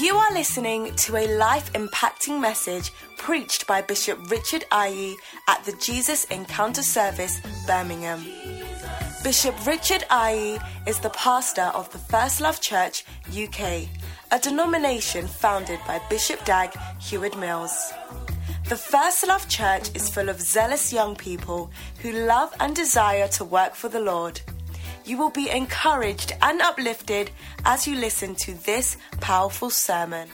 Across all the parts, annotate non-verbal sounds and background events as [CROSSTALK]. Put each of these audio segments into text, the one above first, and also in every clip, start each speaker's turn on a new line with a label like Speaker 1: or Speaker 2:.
Speaker 1: You are listening to a life impacting message preached by Bishop Richard Aryee at the Jesus Encounter Service, Birmingham. Bishop Richard Aryee is the pastor of the First Love Church, UK, a denomination founded by Bishop Dag Heward-Mills. The First Love Church is full of zealous young people who love and desire to work for the Lord. You will be encouraged and uplifted as you listen to this powerful sermon.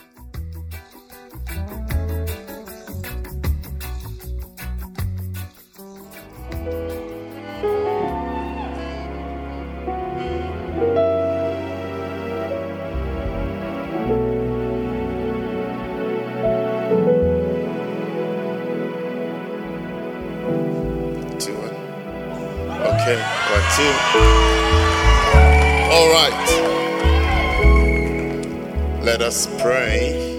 Speaker 2: Two, right. Let us pray.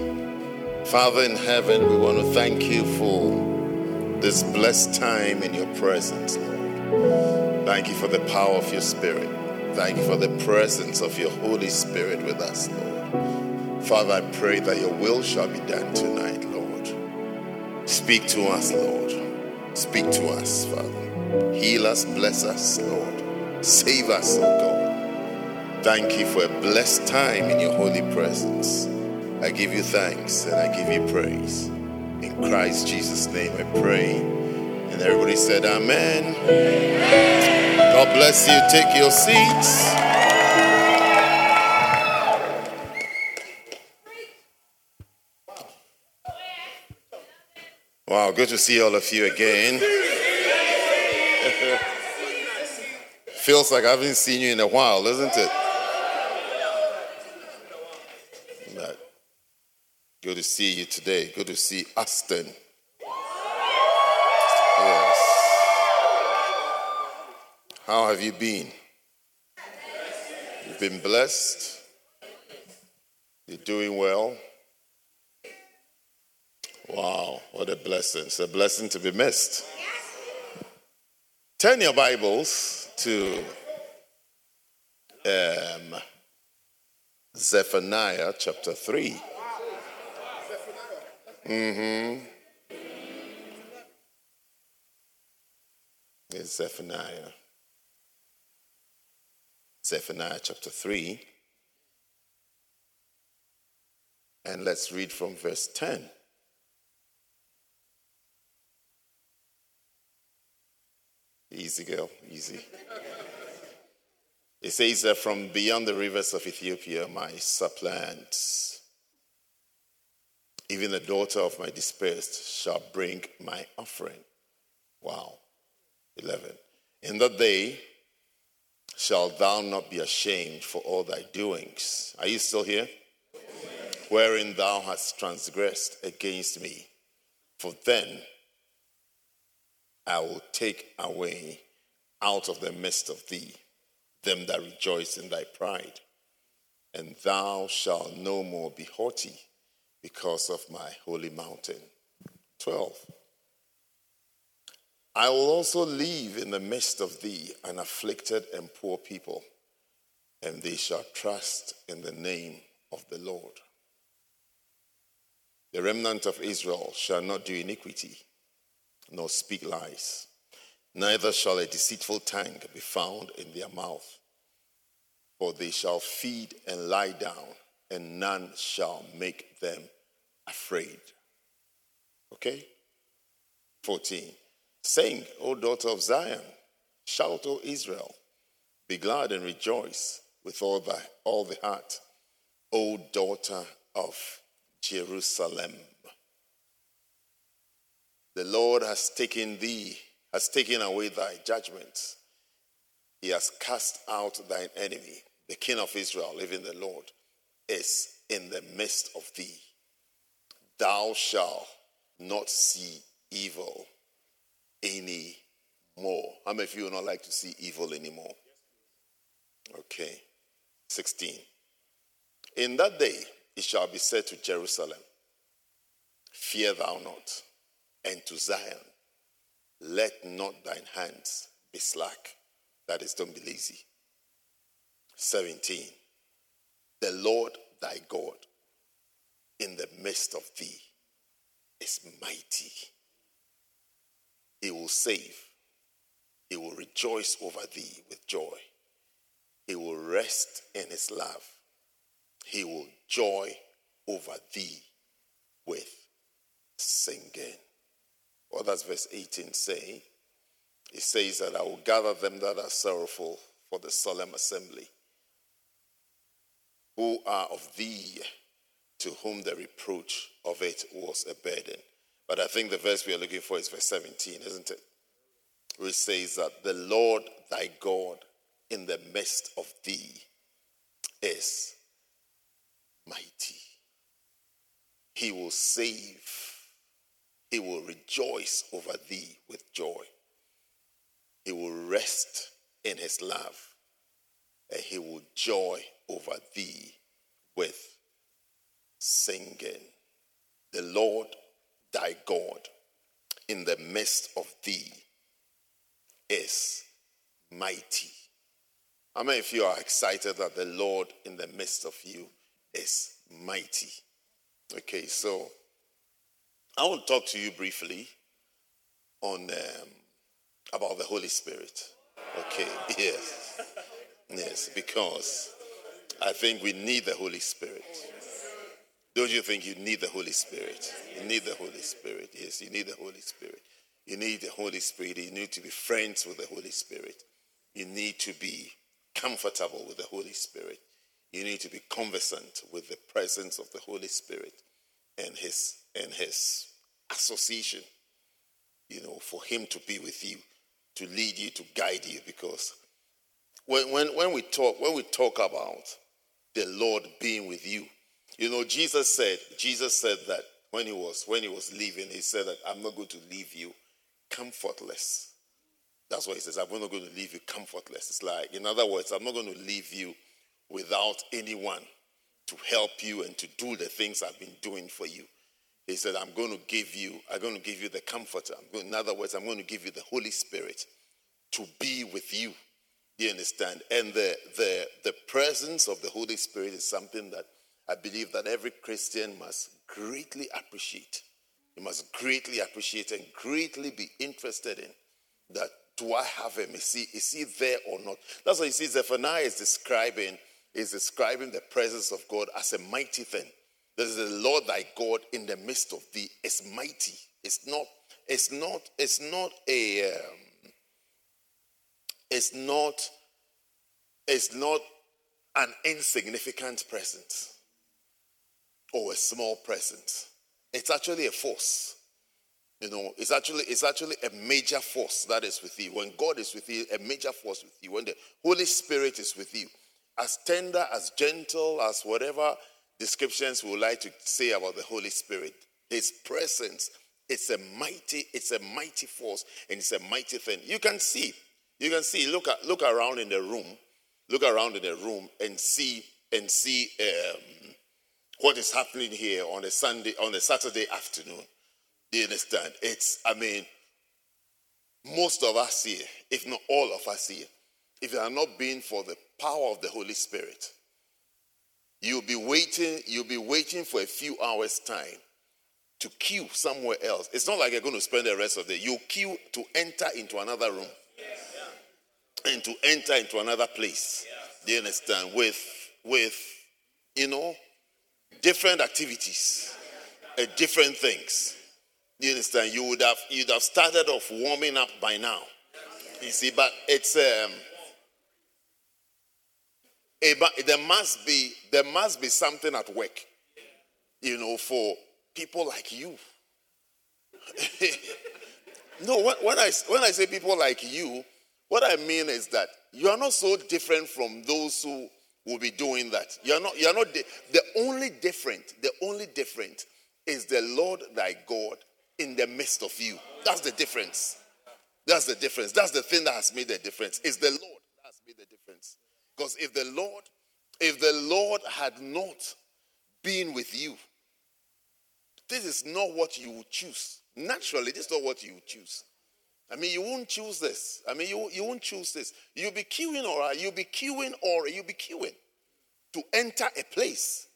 Speaker 2: Father in heaven, we want to thank you for this blessed time in your presence, Lord. Thank you for the power of your Spirit. Thank you for the presence of your Holy Spirit with us, Lord. Father, I pray that your will shall be done tonight, Lord. Speak to us, Lord. Speak to us, Father. Heal us, bless us, Lord. Save us, oh God. Thank you for a blessed time in your holy presence. I give you thanks and I give you praise. In Christ Jesus' name I pray. And everybody said, Amen. God bless you. Take your seats. Wow, good to see all of you again. [LAUGHS] Feels like I haven't seen you in a while, doesn't it? Good to see you today. Good to see Aston. Yes. How have you been? You've been blessed. You're doing well. Wow, what a blessing. It's a blessing to be missed. Turn your Bibles to um, Zephaniah chapter 3. Mm-hmm. It's Zephaniah. Zephaniah chapter 3. And let's read from verse 10. Easy, girl, easy. It says that from beyond the rivers of Ethiopia, my suppliants, even the daughter of my dispersed, shall bring my offering. Wow. 11. In that day shalt thou not be ashamed for all thy doings. Are you still here? Wherein thou hast transgressed against me. For then I will take away out of the midst of thee them that rejoice in thy pride, and thou shalt no more be haughty because of my holy mountain. 12. I will also leave in the midst of thee an afflicted and poor people, and they shall trust in the name of the Lord. The remnant of Israel shall not do iniquity nor speak lies. Neither shall a deceitful tongue be found in their mouth. For they shall feed and lie down, and none shall make them afraid. Okay? 14. Sing, O daughter of Zion. Shout, O Israel. Be glad and rejoice with all the, all the heart, O daughter of Jerusalem. The Lord has taken thee, has taken away thy judgments. He has cast out thine enemy. The King of Israel, even the Lord, is in the midst of thee. Thou shalt not see evil any more. How many of you would not like to see evil anymore? Okay. 16. In that day it shall be said to Jerusalem, Fear thou not and to Zion, let not thine hands be slack. That is, don't be lazy. 17. The Lord thy God in the midst of thee is mighty. He will save. He will rejoice over thee with joy. He will rest in his love. He will joy over thee with singing. What does verse 18 say? It says that I will gather them that are sorrowful for the solemn assembly, who are of thee, to whom the reproach of it was a burden. But I think the verse we are looking for is verse 17, isn't it? Which says that the Lord thy God in the midst of thee is mighty. He will save, he will rejoice over thee with joy. He will rest in his love, and he will joy over thee with singing. The Lord thy God in the midst of thee is mighty. How many of you are excited that the Lord in the midst of you is mighty? Okay, so I will talk to you briefly on um, about the Holy Spirit. Okay, [LAUGHS] yes. Yes, because I think we need the Holy Spirit. Don't you think you need the Holy Spirit? You need the Holy Spirit. Yes, you need the Holy Spirit. You need the Holy Spirit. You need to be friends with the Holy Spirit. You need to be comfortable with the Holy Spirit. You need to be conversant with the presence of the Holy Spirit and his and his association. You know, for him to be with you, to lead you, to guide you, because when, when, when we talk when we talk about the Lord being with you, you know, Jesus said, Jesus said that when he was when he was leaving, he said that I'm not going to leave you comfortless. That's what he says. I'm not going to leave you comfortless. It's like, in other words, I'm not going to leave you without anyone to help you and to do the things I've been doing for you. He said, I'm going to give you, I'm going to give you the comforter. Going, in other words, I'm going to give you the Holy Spirit to be with you. Do You understand? And the, the, the presence of the Holy Spirit is something that I believe that every Christian must greatly appreciate. You must greatly appreciate and greatly be interested in that do I have him? Is he, is he there or not? That's what you see Zephaniah is describing, is describing the presence of God as a mighty thing. This is the Lord thy God in the midst of thee is mighty. It's not, it's not, it's not a um, it's not, it's not an insignificant presence or a small presence. It's actually a force. You know, it's actually it's actually a major force that is with you. When God is with you, a major force with you. When the Holy Spirit is with you, as tender, as gentle, as whatever descriptions we would like to say about the Holy Spirit, His presence, it's a mighty, it's a mighty force, and it's a mighty thing. You can see, you can see. Look at look around in the room, look around in the room, and see and see um, what is happening here on a Sunday, on a Saturday afternoon. Do you understand? It's, I mean, most of us here, if not all of us here, if it had not been for the power of the Holy Spirit, you'll be waiting, you'll be waiting for a few hours' time to queue somewhere else. It's not like you're going to spend the rest of the day. You queue to enter into another room and to enter into another place. Do you understand? With with you know different activities, uh, different things. You understand? You would have you'd have started off warming up by now. You see, but it's um, a, there must be there must be something at work, you know, for people like you. [LAUGHS] no, when I when I say people like you, what I mean is that you are not so different from those who will be doing that. You're not, you're not, the, the only different, the only different is the Lord thy God in the midst of you. That's the difference. That's the difference. That's the thing that has made the difference. It's the Lord that has made the difference. Because if the Lord, if the Lord had not been with you, this is not what you would choose. Naturally, this is not what you would choose. I mean, you won't choose this. I mean, you, you won't choose this. You'll be queuing, right? You'll be queuing, or you'll be queuing to enter a place.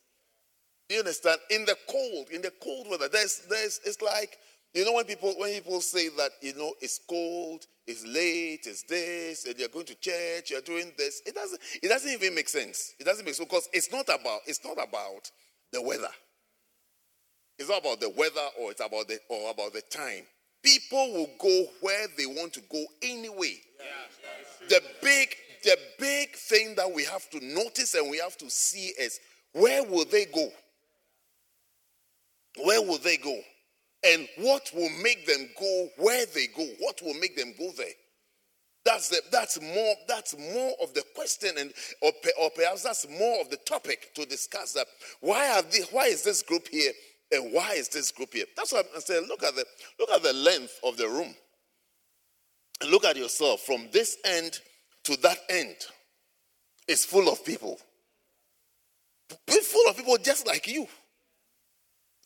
Speaker 2: You understand? In the cold, in the cold weather, there's, there's, it's like, you know, when people, when people say that, you know, it's cold, it's late, it's this, and you're going to church, you're doing this, it doesn't, it doesn't even make sense. It doesn't make sense because it's not about, it's not about the weather. It's not about the weather or it's about the, or about the time. People will go where they want to go anyway. The big, the big thing that we have to notice and we have to see is where will they go? Where will they go? And what will make them go where they go? What will make them go there? That's the, that's more that's more of the question and or, or perhaps that's more of the topic to discuss that why are they, why is this group here and why is this group here? That's what I'm saying. Look at the look at the length of the room. Look at yourself from this end to that end. It's full of people. It's full of people just like you.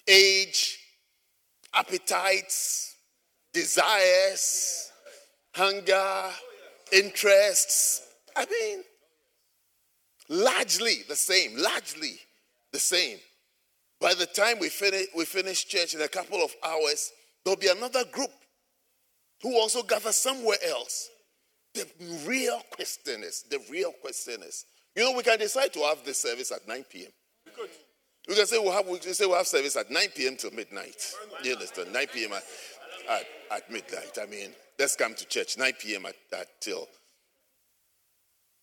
Speaker 2: Age, appetites, desires, hunger, interests. I mean, largely the same, largely the same. By the time we finish, we finish church in a couple of hours, there'll be another group who also gather somewhere else. The real question is, the real question is, you know, we can decide to have this service at 9 p.m. We. Can say we'll have, we can say we'll have service at 9 p.m. till midnight. You understand? 9 p.m. At, at, at, midnight. I mean, let's come to church 9 p.m. At, at till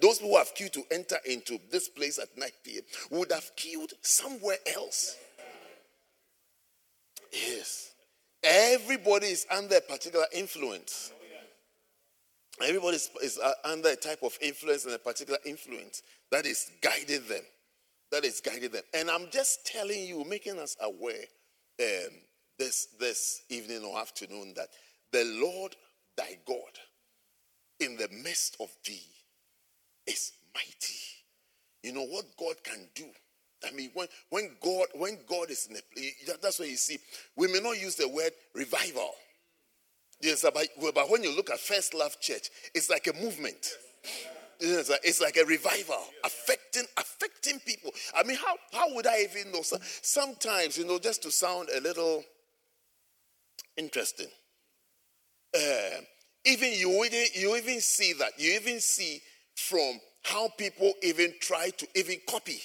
Speaker 2: those who have queued to enter into this place at 9 p.m. would have queued somewhere else. Yes. Everybody is under a particular influence. Everybody is, uh, under a type of influence and a particular influence that is guiding them. That is guiding them. And I'm just telling you, making us aware um, this, this evening or afternoon that the Lord thy God in the midst of thee is mighty. You know what God can do. I mean, when, when God when God is in a place, that's why you see we may not use the word revival. Yes, but, but when you look at First Love Church, it's like a movement. It's like, it's like a revival affecting affecting people. I mean, how, how would I even know? Sometimes, you know, just to sound a little interesting, uh, even you even you even see that you even see from how people even try to even copy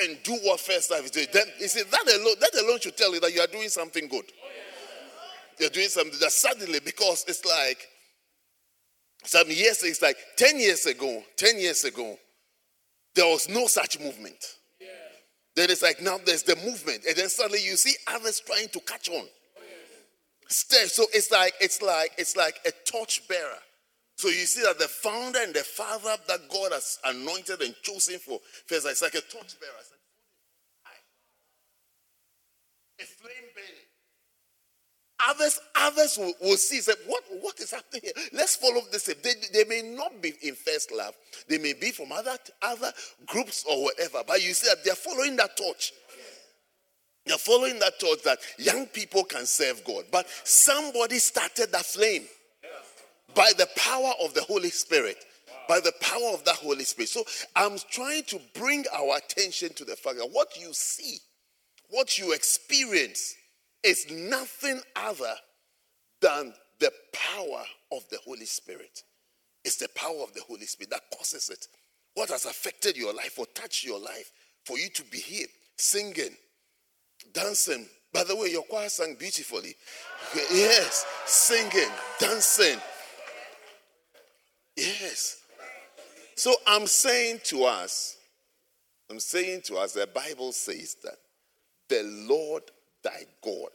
Speaker 2: and do what First is doing. Then you see that alone that alone should tell you that you are doing something good You're doing something that suddenly, because it's like some years, it's like 10 years ago, 10 years ago, there was no such movement. Then it's like now there's the movement, and then suddenly you see others trying to catch on. So it's like it's like it's like a torch bearer. So you see that the founder and the father that God has anointed and chosen for first, like a torch bearer. It's like, a flame burning. Others, others will, will see, say, what, what is happening here? Let's follow this. They, they may not be in first love. They may be from other, other groups or whatever. But you see that they're following that torch. They're following that torch that young people can serve God. But somebody started that flame by the power of the Holy Spirit. By the power of that Holy Spirit. So I'm trying to bring our attention to the fact that what you see, what you experience, is nothing other than the power of the Holy Spirit. It's the power of the Holy Spirit that causes it. What has affected your life or touched your life for you to be here singing, dancing. By the way, your choir sang beautifully. Yes, singing, dancing. Yes. So I'm saying to us, I'm saying to us, the Bible says that the Lord thy God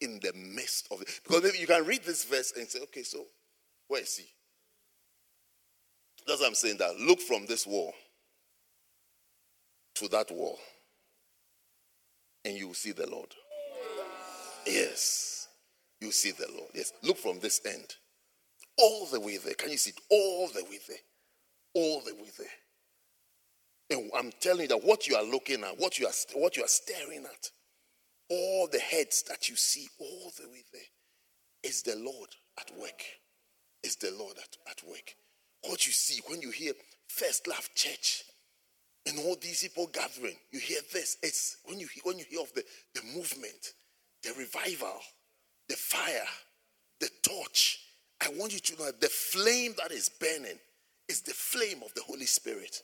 Speaker 2: in the midst of it. Because you can read this verse and say, okay, so where is he? That's what I'm saying. That look from this wall to that wall, and you will see the Lord. Yes, you see the Lord. Yes, look from this end all the way there. Can you see it? All the way there. All the way there. And I'm telling you that what you are looking at, what you are what you are staring at, all the heads that you see all the way there is the Lord at work. Is the Lord at, at work. What you see when you hear First Love Church and all these people gathering, you hear this. It's when you when you hear of the, the movement, the revival, the fire, the torch. I want you to know the flame that is burning is the flame of the Holy Spirit.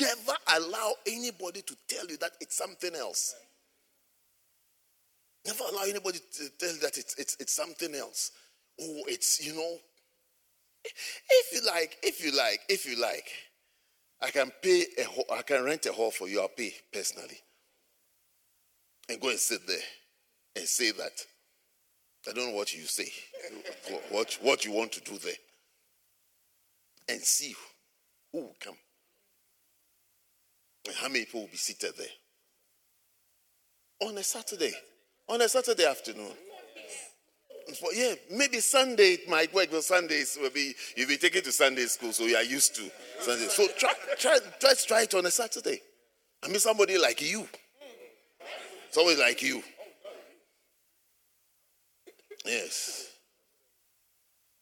Speaker 2: Never allow anybody to tell you that it's something else. Never allow anybody to tell you that it's, it's, it's something else. Oh, it's, you know. If you like, if you like, if you like, I can pay a hall, I can rent a hall for you, I'll pay personally. And go and sit there and say that. I don't know what you say, what, what you want to do there. And see who will come. And how many people will be seated there? On a Saturday. On a Saturday afternoon. Yeah, maybe Sunday it might work, but Sundays will be you'll be taken to Sunday school, so you are used to Sunday. So try, try, let's try it on a Saturday. I mean, somebody like you, somebody like you. Yes.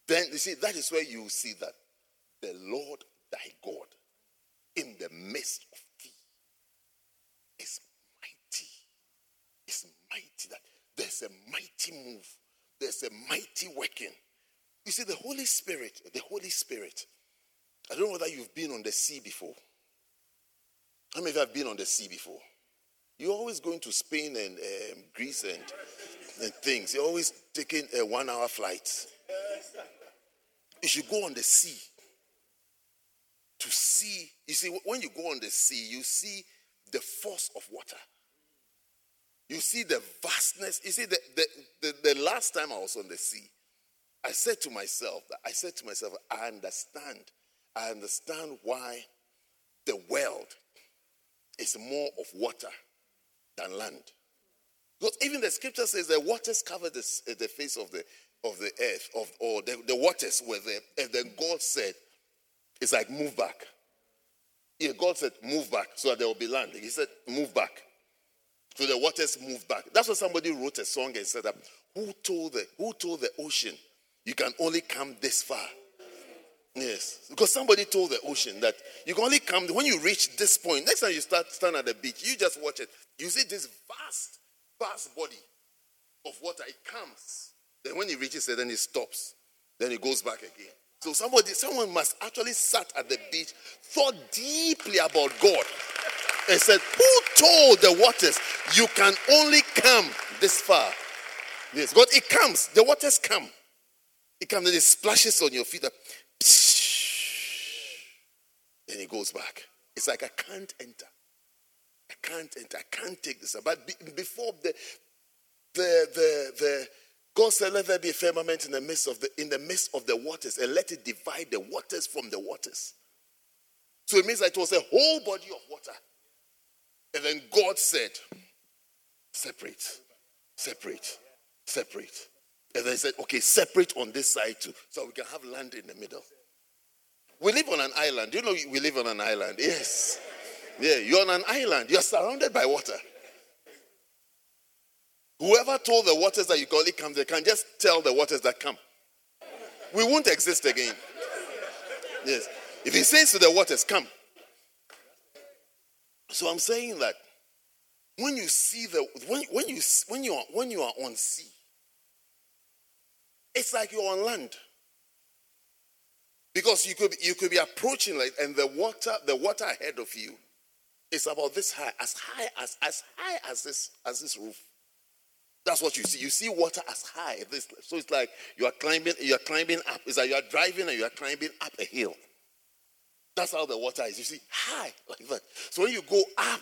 Speaker 2: Then you see that is where you see that the Lord thy God in the midst of thee is mighty. Is mighty. That there's a mighty move. There's a mighty working. You see, the Holy Spirit, the Holy Spirit. I don't know whether you've been on the sea before. How many of you have been on the sea before? You're always going to Spain and um, Greece and, and things. You're always taking a one hour flight. You should go on the sea to see. You see, when you go on the sea, you see the force of water. You see the vastness. You see, the, the, the, the last time I was on the sea, I said to myself, I said to myself, I understand. I understand why the world is more of water than land. Because even the scripture says the waters covered the, eh, the face of the of the earth, of or the, the waters were there. And then God said, It's like move back. Yeah, God said, move back so that there will be land. He said, move back. So the waters moved back. That's what somebody wrote a song and said that who told the who told the ocean you can only come this far? Yes. Because somebody told the ocean that you can only come when you reach this point. Next time you start stand at the beach, you just watch it. You see this vast, vast body of water. It comes. Then when it reaches it, then it stops. Then it goes back again. So somebody, someone must actually sat at the beach, thought deeply about God, and said, Who told the waters you can only come this far? Yes, God, it comes. The waters come. It comes and it splashes on your feet. Then it goes back. It's like I can't enter. Can't enter. I can't take this. But before the the the the God said, Let there be a firmament in the midst of the in the midst of the waters, and let it divide the waters from the waters. So it means that it was a whole body of water. And then God said, Separate, separate, separate. And then he said, Okay, separate on this side too, so we can have land in the middle. We live on an island. You know, we live on an island. Yes. Yeah, you're on an island. You're surrounded by water. Whoever told the waters that you call it come, they can just tell the waters that come. We won't exist again. Yes. If he says to the waters, come. So I'm saying that when you see the when, when you when you are when you are on sea, it's like you're on land. Because you could you could be approaching like and the water the water ahead of you is about this high, as high as as high as this as this roof. That's what you see. You see water as high. This, so it's like you are climbing, you are climbing up. It's like you are driving and you are climbing up a hill. That's how the water is. You see, high like that. So when you go up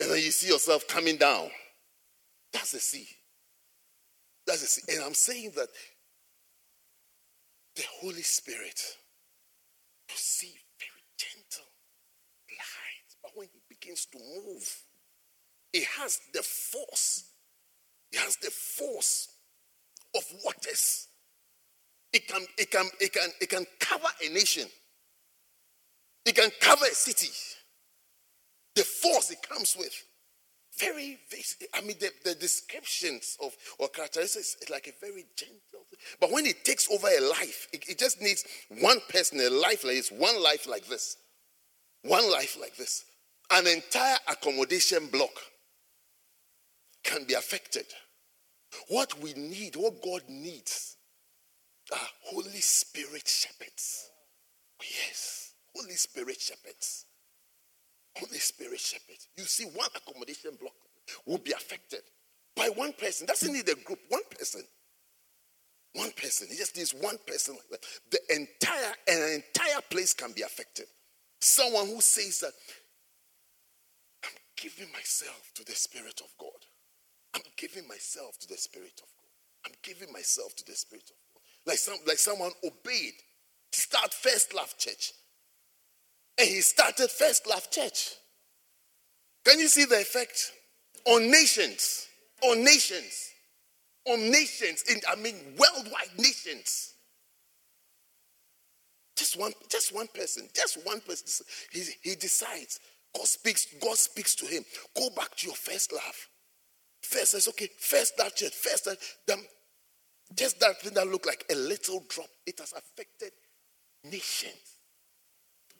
Speaker 2: and then you see yourself coming down, that's the sea. That's the sea. And I'm saying that the Holy Spirit to see very gentle light. But when he to move, It has the force. It has the force of waters. It can, it can, it can, it can cover a nation. It can cover a city. The force it comes with. Very, very I mean, the, the descriptions of or characteristics is like a very gentle. But when it takes over a life, it, it just needs one person, a life like this, one life like this, one life like this. An entire accommodation block can be affected. What we need, what God needs, are Holy Spirit shepherds. Yes, Holy Spirit shepherds. Holy Spirit shepherds. You see, one accommodation block will be affected by one person. Doesn't need a group, one person. One person. Just needs one person. The entire an entire place can be affected. Someone who says that giving myself to the Spirit of God. I'm giving myself to the Spirit of God. I'm giving myself to the Spirit of God. Like some like someone obeyed. Start first love church. And he started First Love Church. Can you see the effect? On nations. On nations. On nations. In, I mean, worldwide nations. Just one, just one person. Just one person. He, he decides. God speaks, God speaks to him. Go back to your first love. First says, okay, first that church, first that, them, just that thing that looked like a little drop. It has affected nations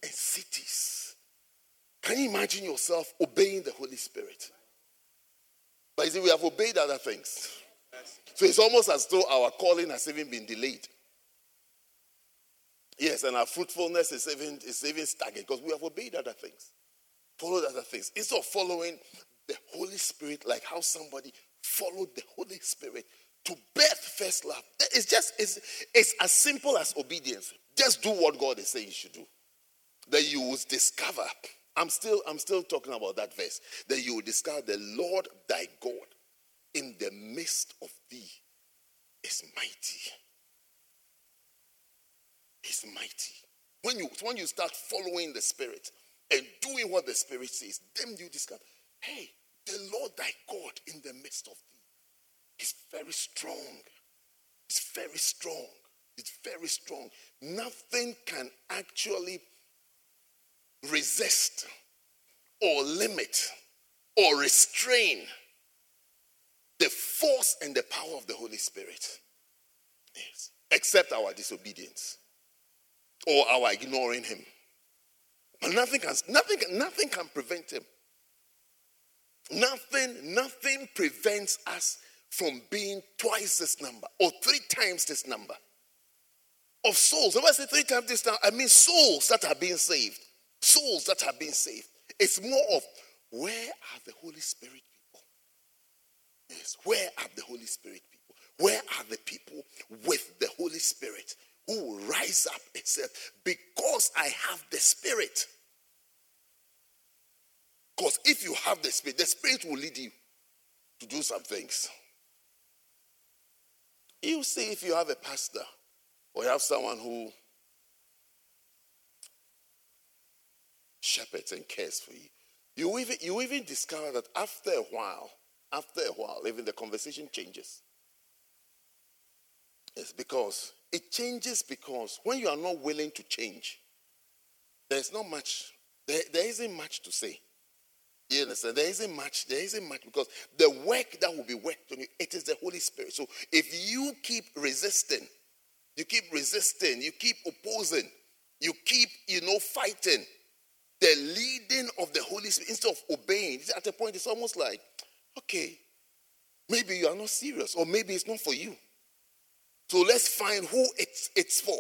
Speaker 2: and cities. Can you imagine yourself obeying the Holy Spirit? But you see, we have obeyed other things. So it's almost as though our calling has even been delayed. Yes, and our fruitfulness is even, is even stagnant because we have obeyed other things, followed other things. Instead of following the Holy Spirit, like how somebody followed the Holy Spirit to birth first love. It's just it's, it's as simple as obedience. Just do what God is saying you should do Then you will discover. I'm still, I'm still talking about that verse. Then you will discover the Lord thy God in the midst of thee is mighty. He's mighty. When you when you start following the Spirit and doing what the Spirit says, then you discover, hey, the Lord thy God in the midst of thee is very strong. It's very strong. It's very strong. Nothing can actually resist or limit or restrain the force and the power of the Holy Spirit. Yes. Except our disobedience or our ignoring him. But nothing can, nothing, nothing can prevent him. Nothing, nothing prevents us from being twice this number or three times this number of souls. When I say three times this number, I mean souls that are being saved souls that have been saved. It's more of where are the Holy Spirit people? Yes, where are the Holy Spirit people? Where are the people with the Holy Spirit who will rise up and say, Because I have the Spirit. Because if you have the Spirit, the Spirit will lead you to do some things. You see, if you have a pastor or you have someone who shepherds and cares for you. You even, you even discover that after a while, after a while, even the conversation changes. It's because it changes because when you are not willing to change, there's not much, there, there isn't much to say. You understand? There isn't much, there isn't much because the work that will be worked on you, it is the Holy Spirit. So if you keep resisting, you keep resisting, you keep opposing, you keep, you know, fighting, the leading of the Holy Spirit instead of obeying. At a point, it's almost like, okay, maybe you are not serious, or maybe it's not for you. So let's find who it's it's for.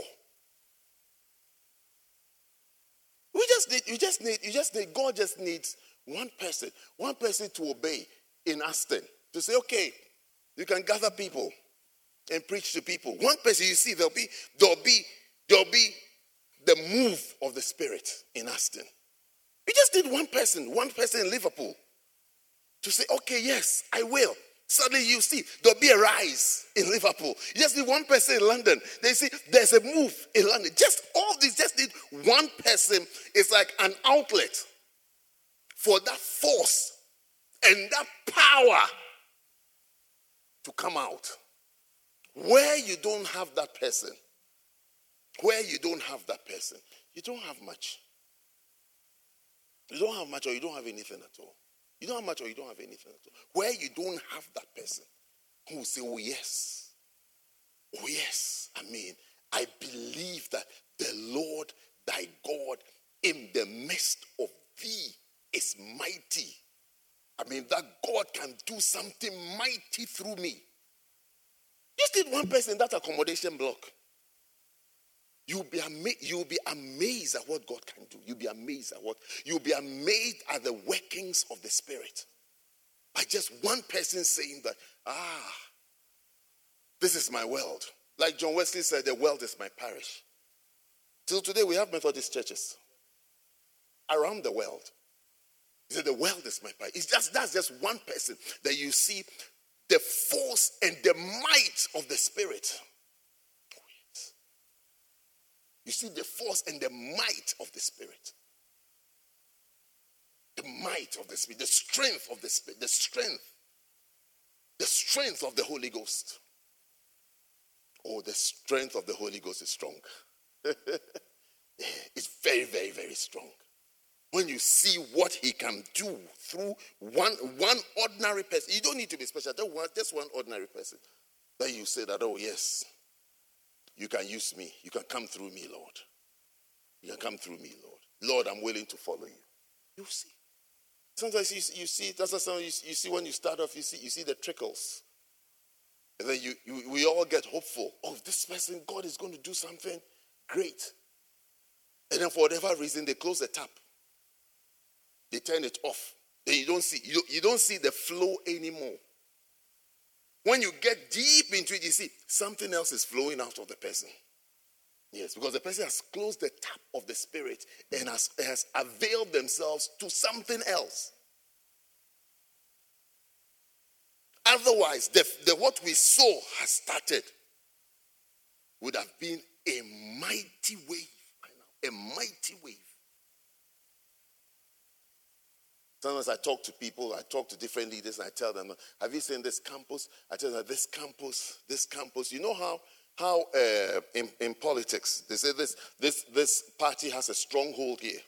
Speaker 2: We just need, you just need, you just need, God just needs one person, one person to obey in Aston to say, okay, you can gather people and preach to people. One person, you see, there'll be, there'll be, there'll be the move of the Spirit in Aston. You just need one person, one person in Liverpool to say, okay, yes, I will. Suddenly you see there'll be a rise in Liverpool. You just need one person in London. They see there's a move in London. Just all this, just need one person. It's like an outlet for that force and that power to come out. Where you don't have that person, where you don't have that person, you don't have much. You don't have much or you don't have anything at all. You don't have much or you don't have anything at all. Where you don't have that person who will say, Oh, yes. Oh, yes. I mean, I believe that the Lord thy God in the midst of thee is mighty. I mean, that God can do something mighty through me. Just need one person in that accommodation block. You'll be, ama- you'll be amazed at what God can do. You'll be amazed at what, you'll be amazed at the workings of the Spirit. By just one person saying that, ah, this is my world. Like John Wesley said, the world is my parish. Till today, we have Methodist churches around the world. He said, the world is my parish. It's just, that's just one person that you see the force and the might of the Spirit. You see the force and the might of the Spirit. The might of the Spirit, the strength of the Spirit, the strength, the strength of the Holy Ghost. Oh, the strength of the Holy Ghost is strong. [LAUGHS] it's very, very, very strong. When you see what he can do through one, one ordinary person, you don't need to be special. Just one ordinary person. Then you say that, oh, yes, you can use me. You can come through me, Lord. You can come through me, Lord. Lord, I'm willing to follow you. You see. Sometimes you, you see, that's what you, you see when you start off, you see, you see the trickles. And then you, you, we all get hopeful. Oh, this person, God is going to do something great. And then for whatever reason, they close the tap. They turn it off. Then you don't see, you, you don't see the flow anymore. When you get deep into it, you see something else is flowing out of the person. Yes, because the person has closed the tap of the spirit and has, has availed themselves to something else. Otherwise, the, the, what we saw has started would have been a mighty wave. A mighty wave. Sometimes I talk to people, I talk to different leaders, and I tell them, Have you seen this campus? I tell them, This campus, this campus. You know how, how uh, in, in politics, they say this, this, this party has a stronghold here.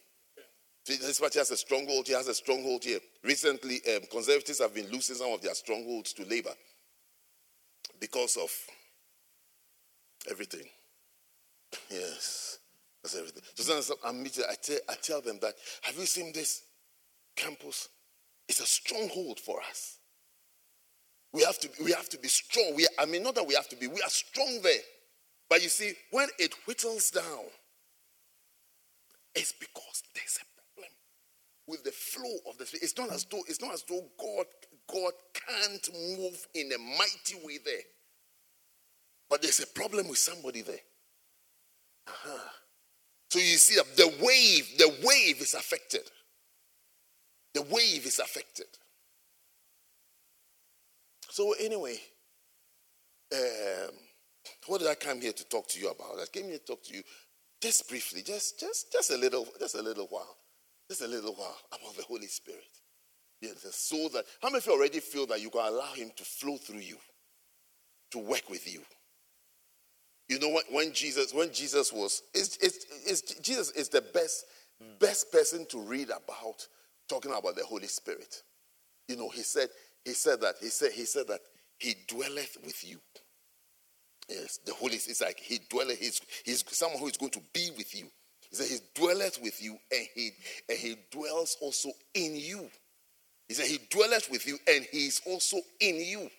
Speaker 2: This party has a stronghold here, has a stronghold here. Recently, um, conservatives have been losing some of their strongholds to Labour because of everything. Yes, that's everything. So sometimes I'm meeting, I tell, I tell them that, have you seen this? Campus is a stronghold for us. We have to, we have to be strong. We, I mean, not that we have to be, we are strong there. But you see, when it whittles down, it's because there's a problem with the flow of the spirit. It's not as though it's not as though God God can't move in a mighty way there. But there's a problem with somebody there. Uh-huh. So you see the wave, the wave is affected the wave is affected. So, anyway, um, what did I come here to talk to you about? I came here to talk to you just briefly, just just just a little, just a little while, just a little while about the Holy Spirit. Yes, so that how many of you already feel that you can allow Him to flow through you, to work with you? You know what? When Jesus, when Jesus was, it's, it's, it's, Jesus is the best, best person to read about talking about the Holy Spirit. You know, he said, he said that, he said, he said that he dwelleth with you. Yes, the Holy Spirit is like he dwelleth, he's, he's someone who is going to be with you. He said he dwelleth with you and he and he dwells also in you. He said he dwelleth with you and he is also in you.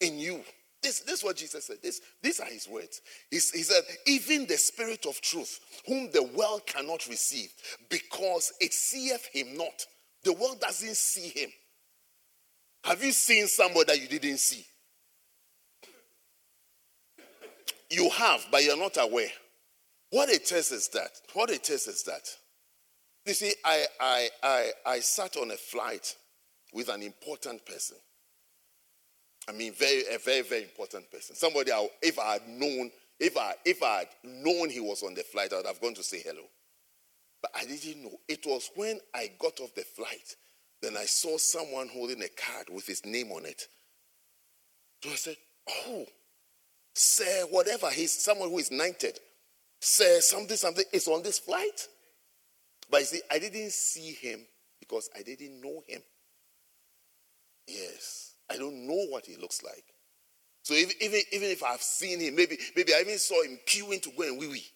Speaker 2: In you. This, this is what Jesus said. This, these are his words. He, he said, Even the Spirit of truth, whom the world cannot receive, because it seeth him not. The world doesn't see him. Have you seen somebody that you didn't see? You have, but you're not aware. What it it is that, what it is is that, you see, I, I, I, I sat on a flight with an important person. I mean, very a very very important person. Somebody, I, if I had known, if I if I had known he was on the flight, I would have gone to say hello. But I didn't know. It was when I got off the flight, then I saw someone holding a card with his name on it. So I said, "Oh, sir, whatever. He's someone who is knighted. Sir, something something is on this flight." But you see, I didn't see him because I didn't know him. Yes. I don't know what he looks like. So if, even, even if I've seen him, maybe, maybe I even saw him queuing to go and wee wee.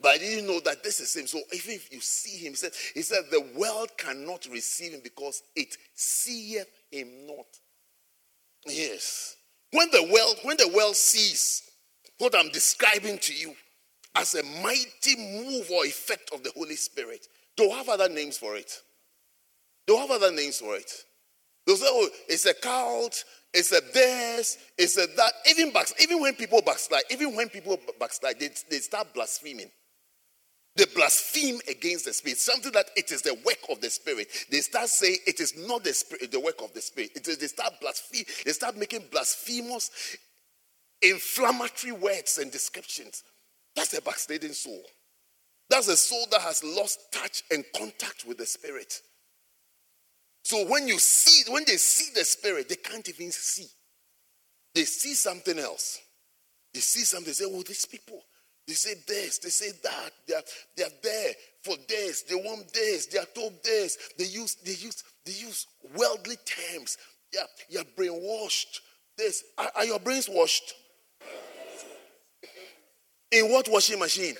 Speaker 2: But I didn't know that this is him. So even if you see him, he said, he said, the world cannot receive him because it seeth him not. Yes. When the world, when the world sees what I'm describing to you as a mighty move or effect of the Holy Spirit, they'll have other names for it. They'll have other names for it. They'll say, oh, it's a cult, it's a this, it's a that. Even, back, even when people backslide, even when people backslide, they, they start blaspheming. They blaspheme against the spirit. Something that it is the work of the spirit. They start saying it is not the spirit, the work of the spirit. It is, they start blaspheme. They start making blasphemous, inflammatory words and descriptions. That's a backsliding soul. That's a soul that has lost touch and contact with the spirit. So when you see, when they see the spirit, they can't even see. They see something else. They see something, they say, Oh, these people, they say this, they say that, they are, they are there for this, they want this, they are told this. They use, they use, they use worldly terms. Yeah, you're brainwashed. This. Are, are your brains washed? In what washing machine?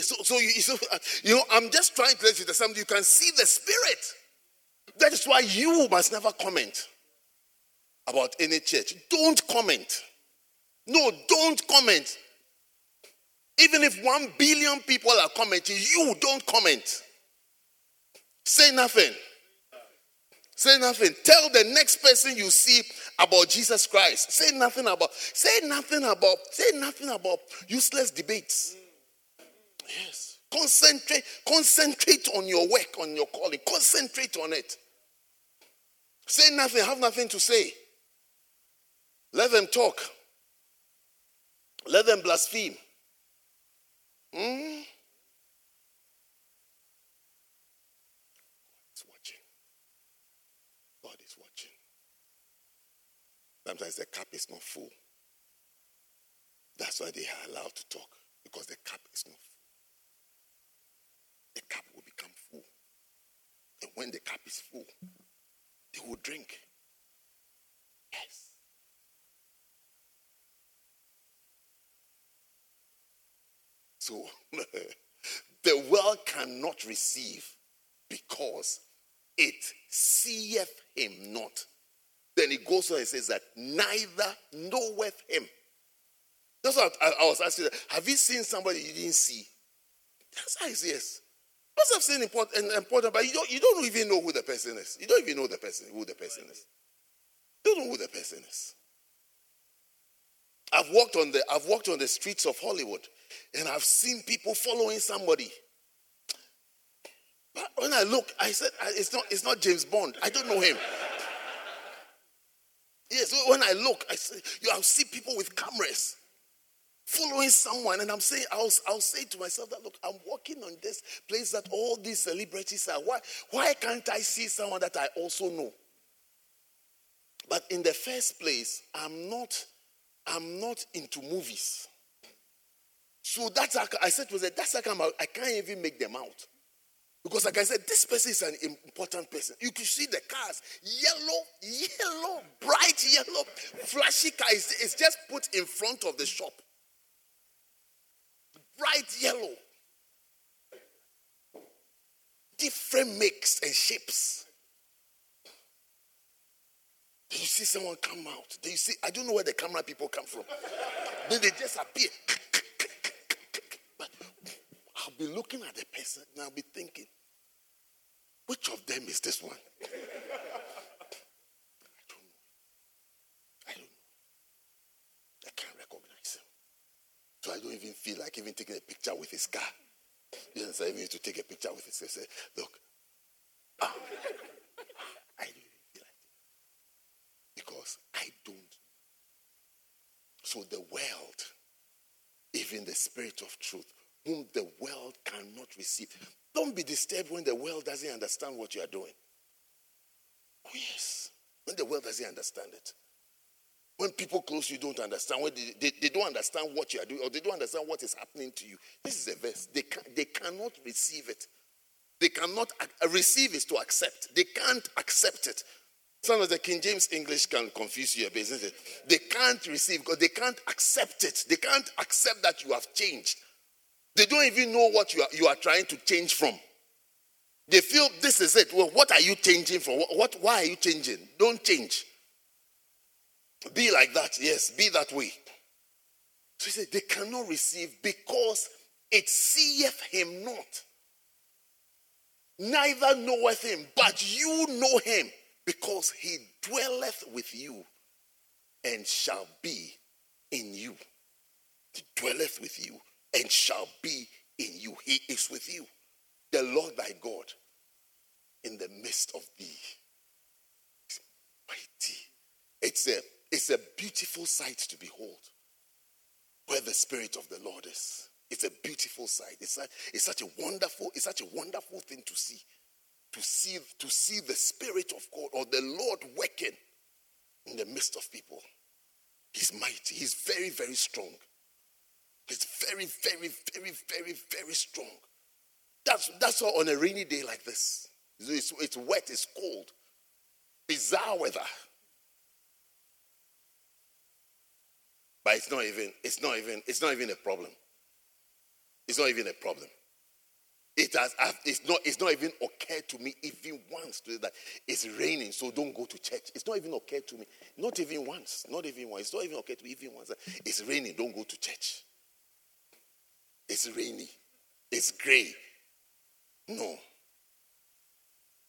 Speaker 2: So, so, you, so, uh, you know, I'm just trying to let you something you can see the spirit. That is why you must never comment about any church. Don't comment. No, don't comment. Even if one billion people are commenting, you don't comment. Say nothing. Say nothing. Tell the next person you see about Jesus Christ. Say nothing about. Say nothing about. Say nothing about useless debates. Yes. Concentrate, concentrate on your work, on your calling. Concentrate on it. Say nothing, have nothing to say. Let them talk. Let them blaspheme. Hmm? Sometimes the cup is not full. That's why they are allowed to talk because the cup is not full the cup will become full. And when the cup is full, they will drink. Yes. So [LAUGHS] the world cannot receive because it seeth him not. Then he goes on and says that neither knoweth him. That's what I, I was asking. Have you seen somebody you didn't see? That's how yes. Must have seen important, important, but you don't, you don't even know who the person is. You don't even know the person, who the person is. You don't know who the person is. I've walked on the I've walked on the streets of Hollywood and I've seen people following somebody. But when I look, I said it's not it's not James Bond. I don't know him. yes, when I look, I say you I'll see people with cameras following someone, and I'm saying, I'll, I'll say to myself that look, I'm walking on this place that all these celebrities are. Why, why can't I see someone that I also know? But in the first place, I'm not, I'm not into movies. So that's how I said to myself, that's how I can't even make them out. Because, like I said, this person is an important person. You can see the cars, yellow, yellow, bright yellow, flashy cars. is just put in front of the shop bright yellow. Different makes and shapes. Then you see someone come out. Then you see, I don't know where the camera people come from. then they just appear. But I'll be looking at the person and I'll be thinking, which of them is this one? So I don't even feel like even taking a picture with his car. Yes, I need to take a picture with it. Say, say look, ah, I feel like because I don't. So the world, even the spirit of truth, whom the world cannot receive. Don't be disturbed when the world doesn't understand what you are doing. Oh, yes. When the world doesn't understand it. When people close you don't understand, when they, they, they, don't understand what you are doing, or they don't understand what is happening to you. This is a verse. They, can, they cannot receive it. They cannot receive is to accept. They can't accept it. Sometimes the King James English can confuse you a bit, isn't it? They can't receive because they can't accept it. They can't accept that you have changed. They don't even know what you are, you are trying to change from. They feel this is it. Well, what are you changing from? What, what why are you changing? Don't change. Be like that. Yes, be that way. So he said, they cannot receive because it seeth him not. Neither knoweth him, but you know him because he dwelleth with you and shall be in you. He dwelleth with you and shall be in you. He is with you. The Lord thy God in the midst of thee. It's mighty. It's a, it's a beautiful sight to behold where the Spirit of the Lord is. It's a beautiful sight. It's, a, it's such a wonderful, it's such a wonderful thing to see. To see, to see the Spirit of God or the Lord working in the midst of people. He's mighty. He's very, very strong. He's very, very, very, very, very strong. That's, that's all on a rainy day like this. It's, it's wet, it's cold, bizarre weather. But it's not even, it's not even, it's not even a problem. It's not even a problem. It has it's not it's not even occurred to me even once to that it's raining, so don't go to church. It's not even occurred to me. Not even once. Not even once. It's not even occurred to me even once. It's raining, don't go to church. It's rainy. It's gray. No.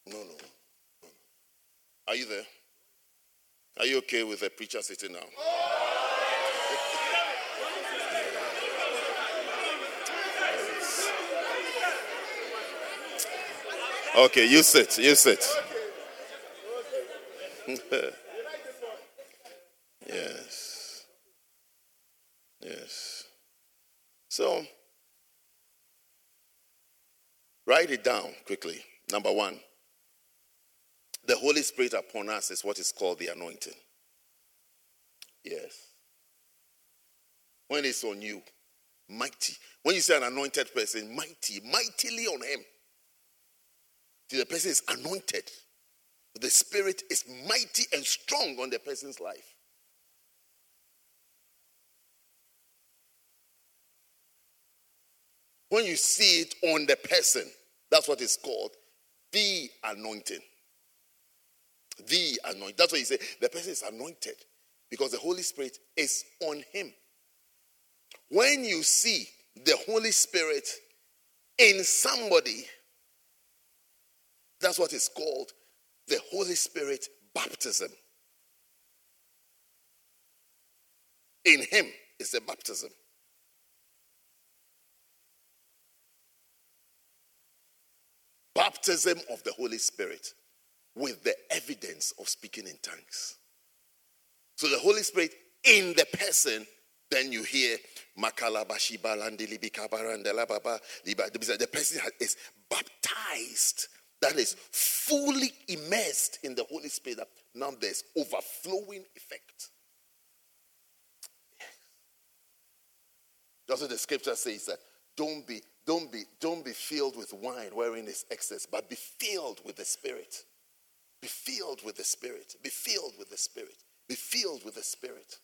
Speaker 2: No, no. Are you there? Are you okay with the preacher sitting down? Okay, you sit. You sit. [LAUGHS] yes. Yes. So, write it down quickly. Number one. The Holy Spirit upon us is what is called the anointing. Yes. When it's on you, mighty. When you say an anointed person, mighty, mightily on him. The person is anointed. The Spirit is mighty and strong on the person's life. When you see it on the person, that's what it's called the anointing. The anointing. That's what he said. The person is anointed because the Holy Spirit is on him. When you see the Holy Spirit in somebody, that's what is called the Holy Spirit baptism. In him is the baptism. Baptism of the Holy Spirit with the evidence of speaking in tongues. So the Holy Spirit in the person, then you hear the person is baptized, that is fully immersed in the Holy Spirit. Now there's overflowing effect. That's what the scripture says that don't be, don't be, don't be filled with wine wherein is excess, but be filled with the Spirit. Be filled with the Spirit. Be filled with the Spirit. Be filled with the Spirit.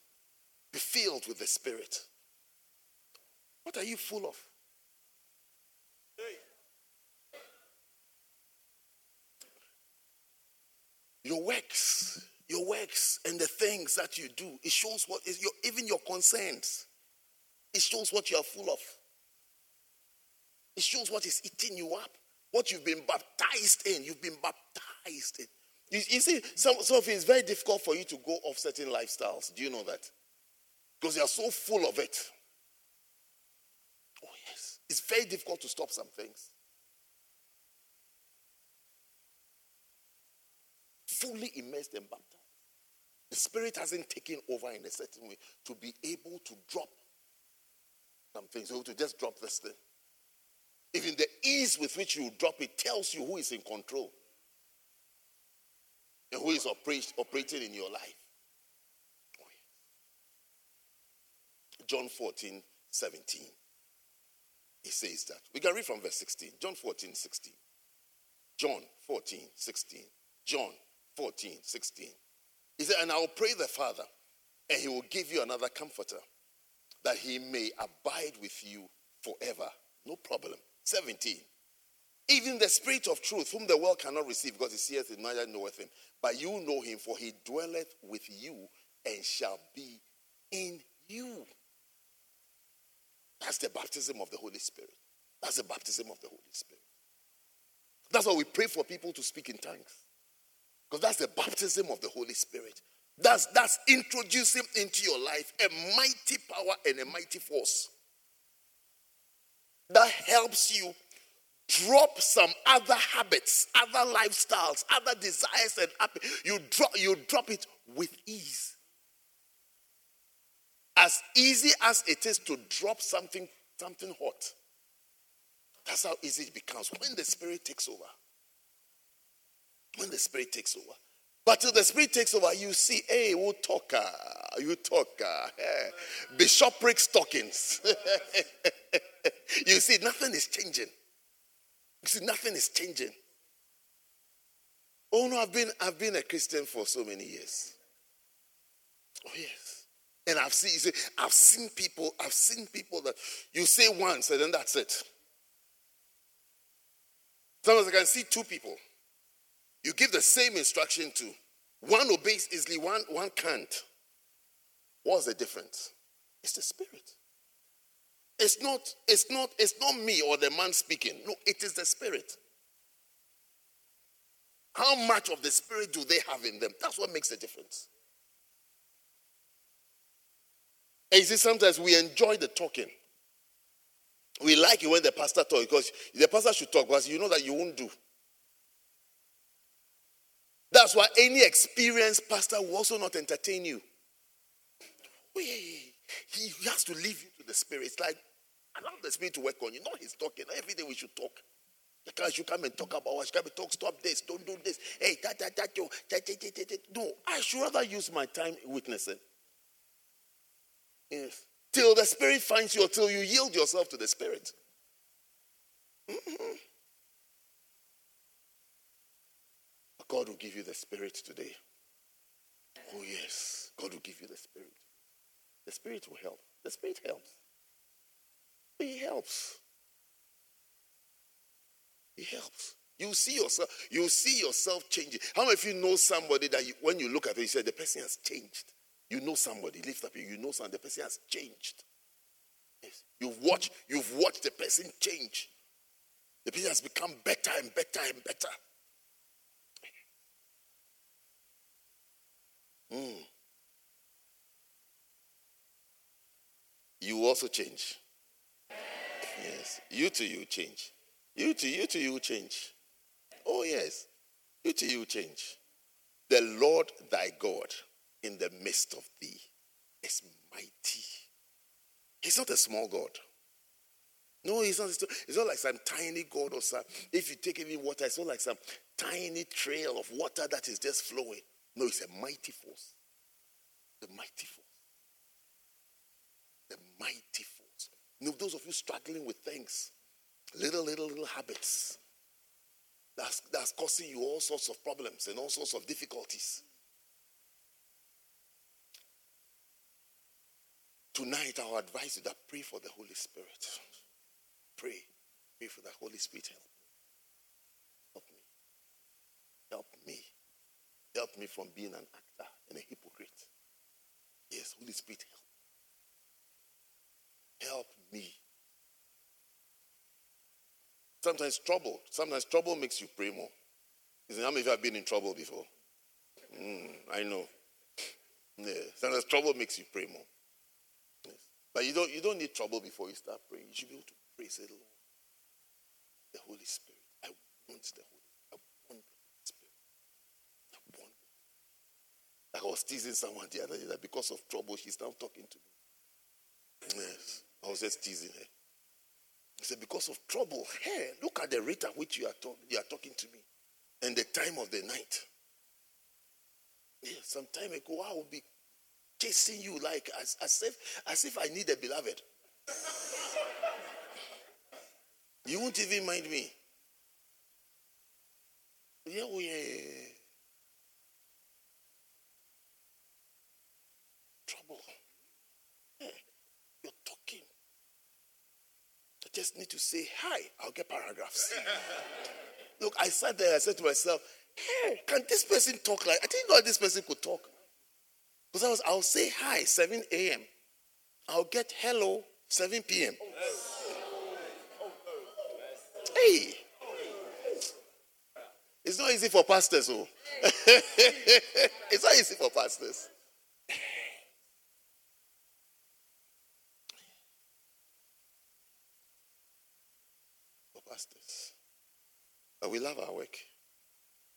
Speaker 2: Be filled with the Spirit. What are you full of? Your works, your works, and the things that you do, it shows what is your even your concerns. It shows what you are full of. It shows what is eating you up, what you've been baptized in. You've been baptized in. You, you see, some, some of it is very difficult for you to go off certain lifestyles. Do you know that? Because you are so full of it. Oh, yes. Yes. It's very difficult to stop some things. Fully immersed and baptized. The Spirit hasn't taken over in a certain way to be able to drop some things. So to just drop this thing. Even the ease with which you drop it tells you who is in control and who is operating in your life. Oh, yes. John 14, 17. He says that. We can read from verse 16. John 14, 16. John 14, 16. John 14, 16. He said, And I will pray the Father, and he will give you another comforter, that he may abide with you forever. No problem. 17. Even the Spirit of truth, whom the world cannot receive, because he seeth him, neither knoweth him. But you know him, for he dwelleth with you and shall be in you. That's the baptism of the Holy Spirit. That's the baptism of the Holy Spirit. That's why we pray for people to speak in tongues. Because that's the baptism of the Holy Spirit. That's, that's introducing into your life a mighty power and a mighty force that helps you drop some other habits, other lifestyles, other desires, and you drop you drop it with ease. As easy as it is to drop something, something hot. That's how easy it becomes when the spirit takes over. When the spirit takes over. But till the spirit takes over, you see, hey, we'll talk, uh, you talk, [LAUGHS] uh, hey, bishopric stockings. [LAUGHS] you see, nothing is changing. You see, nothing is changing. Oh no, I've been I've been a Christian for so many years. Oh yes. And I've seen see, I've seen people, I've seen people that you say once and then that's it. Sometimes I can see two people. You give the same instruction to one obeys easily, one, one can't. What's the difference? It's the spirit. It's not, it's not, it's not me or the man speaking. No, it is the spirit. How much of the spirit do they have in them? That's what makes the difference. And you see, sometimes we enjoy the talking. We like it when the pastor talks because the pastor should talk because you know that you won't do. That's why any experienced pastor will also not entertain you. He has to leave you to the spirit. It's like Allow the Spirit to work on you. Not He's talking. Every day we should talk. The guy should come and talk about what should come and talk. Stop this. Don't do this. Hey, that, that, that, yo, that, that, that, that. No, I should rather use my time witnessing. Yes. Till the Spirit finds you, till you yield yourself to the Spirit. Mm-hmm. God will give you the Spirit today. Oh, yes. God will give you the Spirit. The Spirit will help. The Spirit helps. He helps. He helps. You see yourself, you see yourself changing. How many of you know somebody that you, when you look at it, you say the person has changed? You know somebody, lift up you know somebody, the person has changed. Yes. You've watched, you've watched the person change. The person has become better and better and better. Mm. You also change. Yes. You too, you change. You too, you too, you change. Oh, yes. You too, you change. The Lord thy God in the midst of thee is mighty. He's not a small God. No, he's not. It's not like some tiny God or some. If you take any water, it's not like some tiny trail of water that is just flowing. No, it's a mighty force. The mighty force. The mighty force. You know, those of you struggling with things, little, little, little habits, that's, that's causing you all sorts of problems and all sorts of difficulties. Tonight, I'll advise you that pray for the Holy Spirit. Pray. Pray for the Holy Spirit. Help me. Help me. Help me from being an actor and a hypocrite. Yes, Holy Spirit, help. Help me. Sometimes trouble. Sometimes trouble makes you pray more. Isn't how many of you have been in trouble before? Mm, I know. Yeah. Sometimes trouble makes you pray more. Yes. But you don't you don't need trouble before you start praying. You should be able to pray say, Lord, the Holy Spirit. I want the Holy I want the Holy Spirit. I want. Like I was teasing someone the other day that because of trouble, she's now talking to me. Yes. I was just teasing her. He said, because of trouble, hey, look at the rate at which you are, talk, you are talking to me and the time of the night. Yeah, some time ago, I will be chasing you like as, as if as if I need a beloved. you won't even mind me. Yeah, oh yeah. Trouble. Yeah, you're talking. I just need to say hi. I'll get paragraphs. [LAUGHS] Look, I sat there. I said to myself, "Hey, can this person talk like? I think not. this person could talk." Because I was, I'll say hi 7 a.m. I'll get hello 7 p.m. Hey, it's not easy for pastors, oh. [LAUGHS] it's not easy for pastors. For pastors. But we love our work.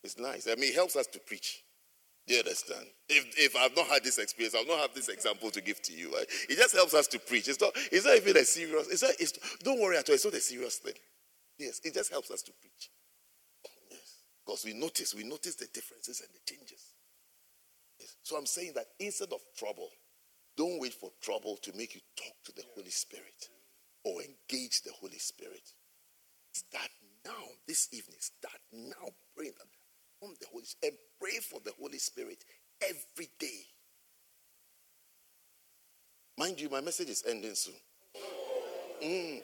Speaker 2: It's nice. I mean, it helps us to preach. Do you understand? If, if I've not had this experience, I'll not have this example to give to you. Right? It just helps us to preach. It's not, it's not even a serious, it's not, it's, don't worry at all. It's not a serious thing. Yes, it just helps us to preach. Yes. Because we notice, we notice the differences and the changes. Yes. So I'm saying that instead of trouble, don't wait for trouble to make you talk to the Holy Spirit or engage the Holy Spirit. Start now, this evening. Start now praying on the Holy Spirit and pray for the Holy Spirit every day. Mind you, my message is ending soon. Mm.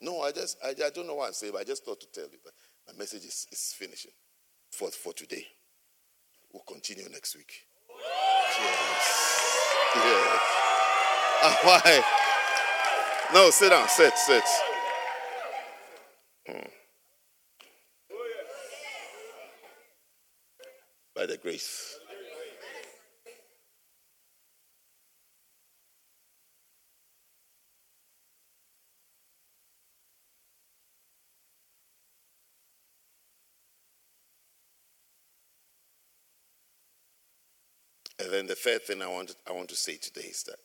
Speaker 2: No, I just I, I don't know what I'm saying, but I just thought to tell you that my message is, is finishing for, for today. We'll continue next week. Yes. Yes. Ah, [LAUGHS] why? No, sit down, sit, sit. By the grace. And then the third thing I want, I want to say today is that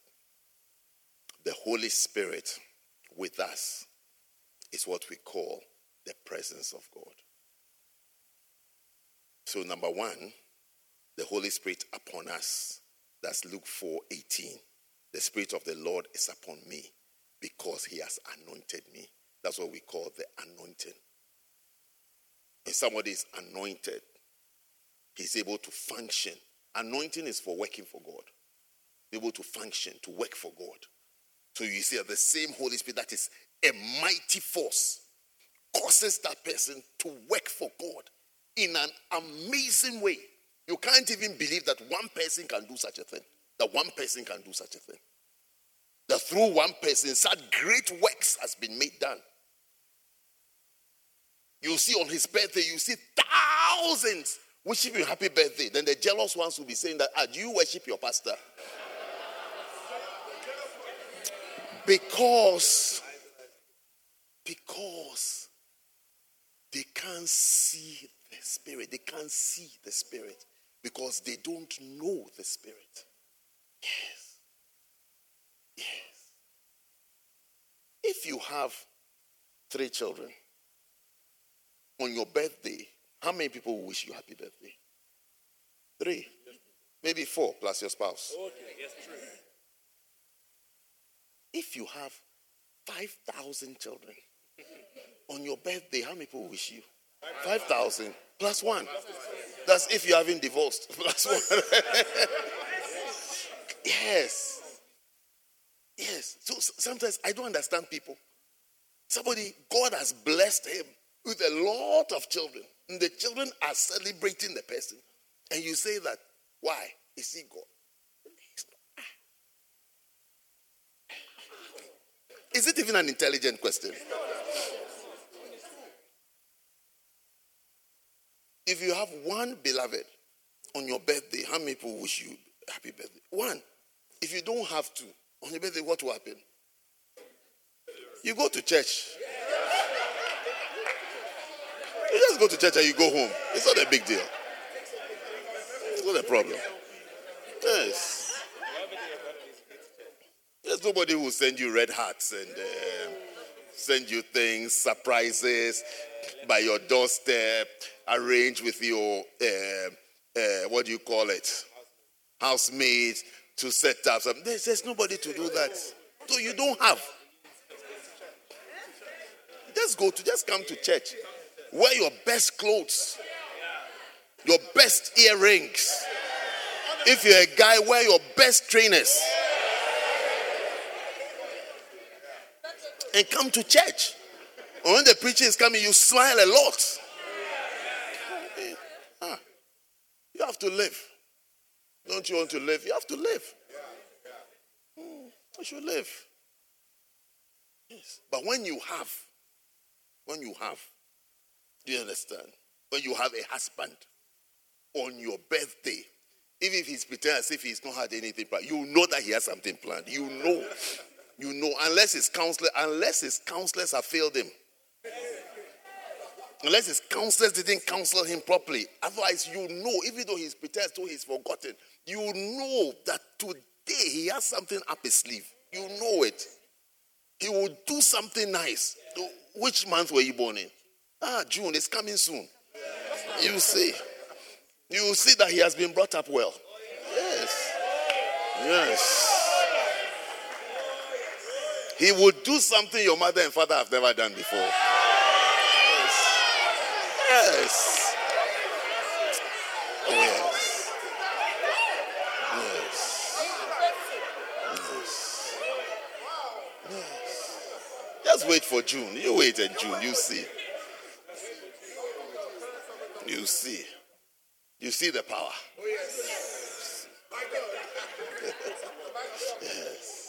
Speaker 2: the Holy Spirit with us is what we call the presence of God. So, number one, the Holy Spirit upon us. That's Luke 4 18. The Spirit of the Lord is upon me because he has anointed me. That's what we call the anointing. If somebody is anointed, he's able to function. Anointing is for working for God, able to function, to work for God. So you see, the same Holy Spirit that is a mighty force causes that person to work for God in an amazing way. You can't even believe that one person can do such a thing. That one person can do such a thing. That through one person, such great works has been made done. You see on his birthday, you see thousands wishing you happy birthday. Then the jealous ones will be saying that, ah, do you worship your pastor? Because, because they can't see the Spirit. They can't see the Spirit because they don't know the Spirit. Yes. Yes. If you have three children on your birthday, how many people wish you happy birthday? Three. Maybe four plus your spouse. Okay, yes, true. If you have 5,000 children on your birthday, how many people wish you? 5,000 plus one. That's if you haven't divorced. [LAUGHS] Plus one. yes. Yes. So sometimes I don't understand people. Somebody, God has blessed him with a lot of children. And the children are celebrating the person. And you say that, why? Is he God? Ah. Is it even an intelligent question? If you have one beloved on your birthday, how many people wish you happy birthday? One. If you don't have two on your birthday, what will happen? You go to church. You just go to church and you go home. It's not a big deal. It's not a problem. Yes. There's nobody who will send you red hearts and uh, send you things, surprises by your doorstep, arrange with your, uh, uh, what do you call it, housemaid to set up something. There's, there's nobody to do that. So you don't have. Just go to, just come to church. Wear your best clothes, your best earrings. If you're a guy, wear your best trainers. And come to church. And when the preacher is coming, you smile a lot. Ah, you have to live. Don't you want to live? You have to live. Hmm, you should live. Yes. But when you have, when you have, do you understand? When you have a husband on your birthday, even if he's pretending as if he's not had anything planned, you know that he has something planned. You know. You know, unless his counselor, unless his counselors have failed him. Unless his counselors didn't counsel him properly. Otherwise, you know, even though he's pretends to he's forgotten, you know that today he has something up his sleeve. You know it. He will do something nice. Which month were you born in? Ah, June. It's coming soon. You see. You see that he has been brought up well. Yes. Yes. He would do something your mother and father have never done before. Yes. Yes. Yes. Yes. Yes. Just wait for June. You wait in June. You see. You see. You see the power. Oh, yes. Yes. [LAUGHS]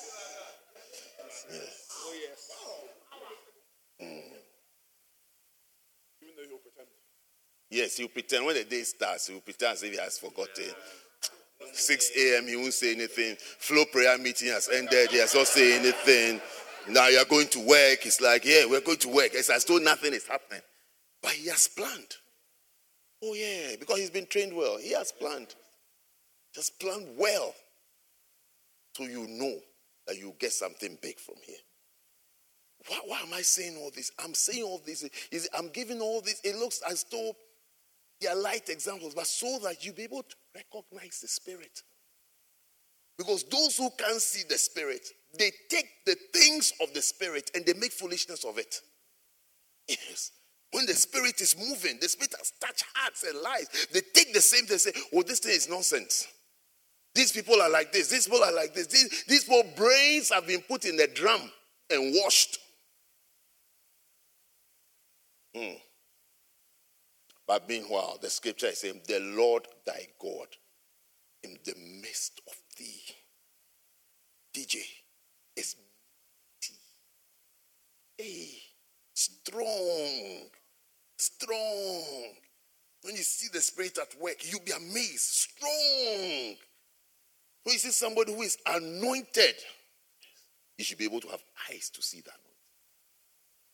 Speaker 2: Yes, he'll pretend when the day starts, he'll pretend as if he has forgotten. 6 a.m., he won't say anything. Flow prayer meeting has ended, he has not said anything. Now you're going to work. It's like, yeah, we're going to work. It's as though nothing is happening. But he has planned. Oh, yeah, because he's been trained well. He has planned. Just planned well. So you know that you get something big from here. Why, why am I saying all this? I'm saying all this. Is I'm giving all this. It looks as though they are light examples, but so that you be able to recognize the Spirit. Because those who can't see the Spirit, they take the things of the Spirit and they make foolishness of it. Yes. When the Spirit is moving, the Spirit has touched hearts and lives. They take the same thing and say, Oh, this thing is nonsense. These people are like this. These people are like this. These, these brains have been put in a drum and washed. Hmm. But meanwhile, the scripture is saying, The Lord thy God in the midst of thee. DJ is. Hey, strong. Strong. When you see the Spirit at work, you'll be amazed. Strong. When you see somebody who is anointed, you should be able to have eyes to see that.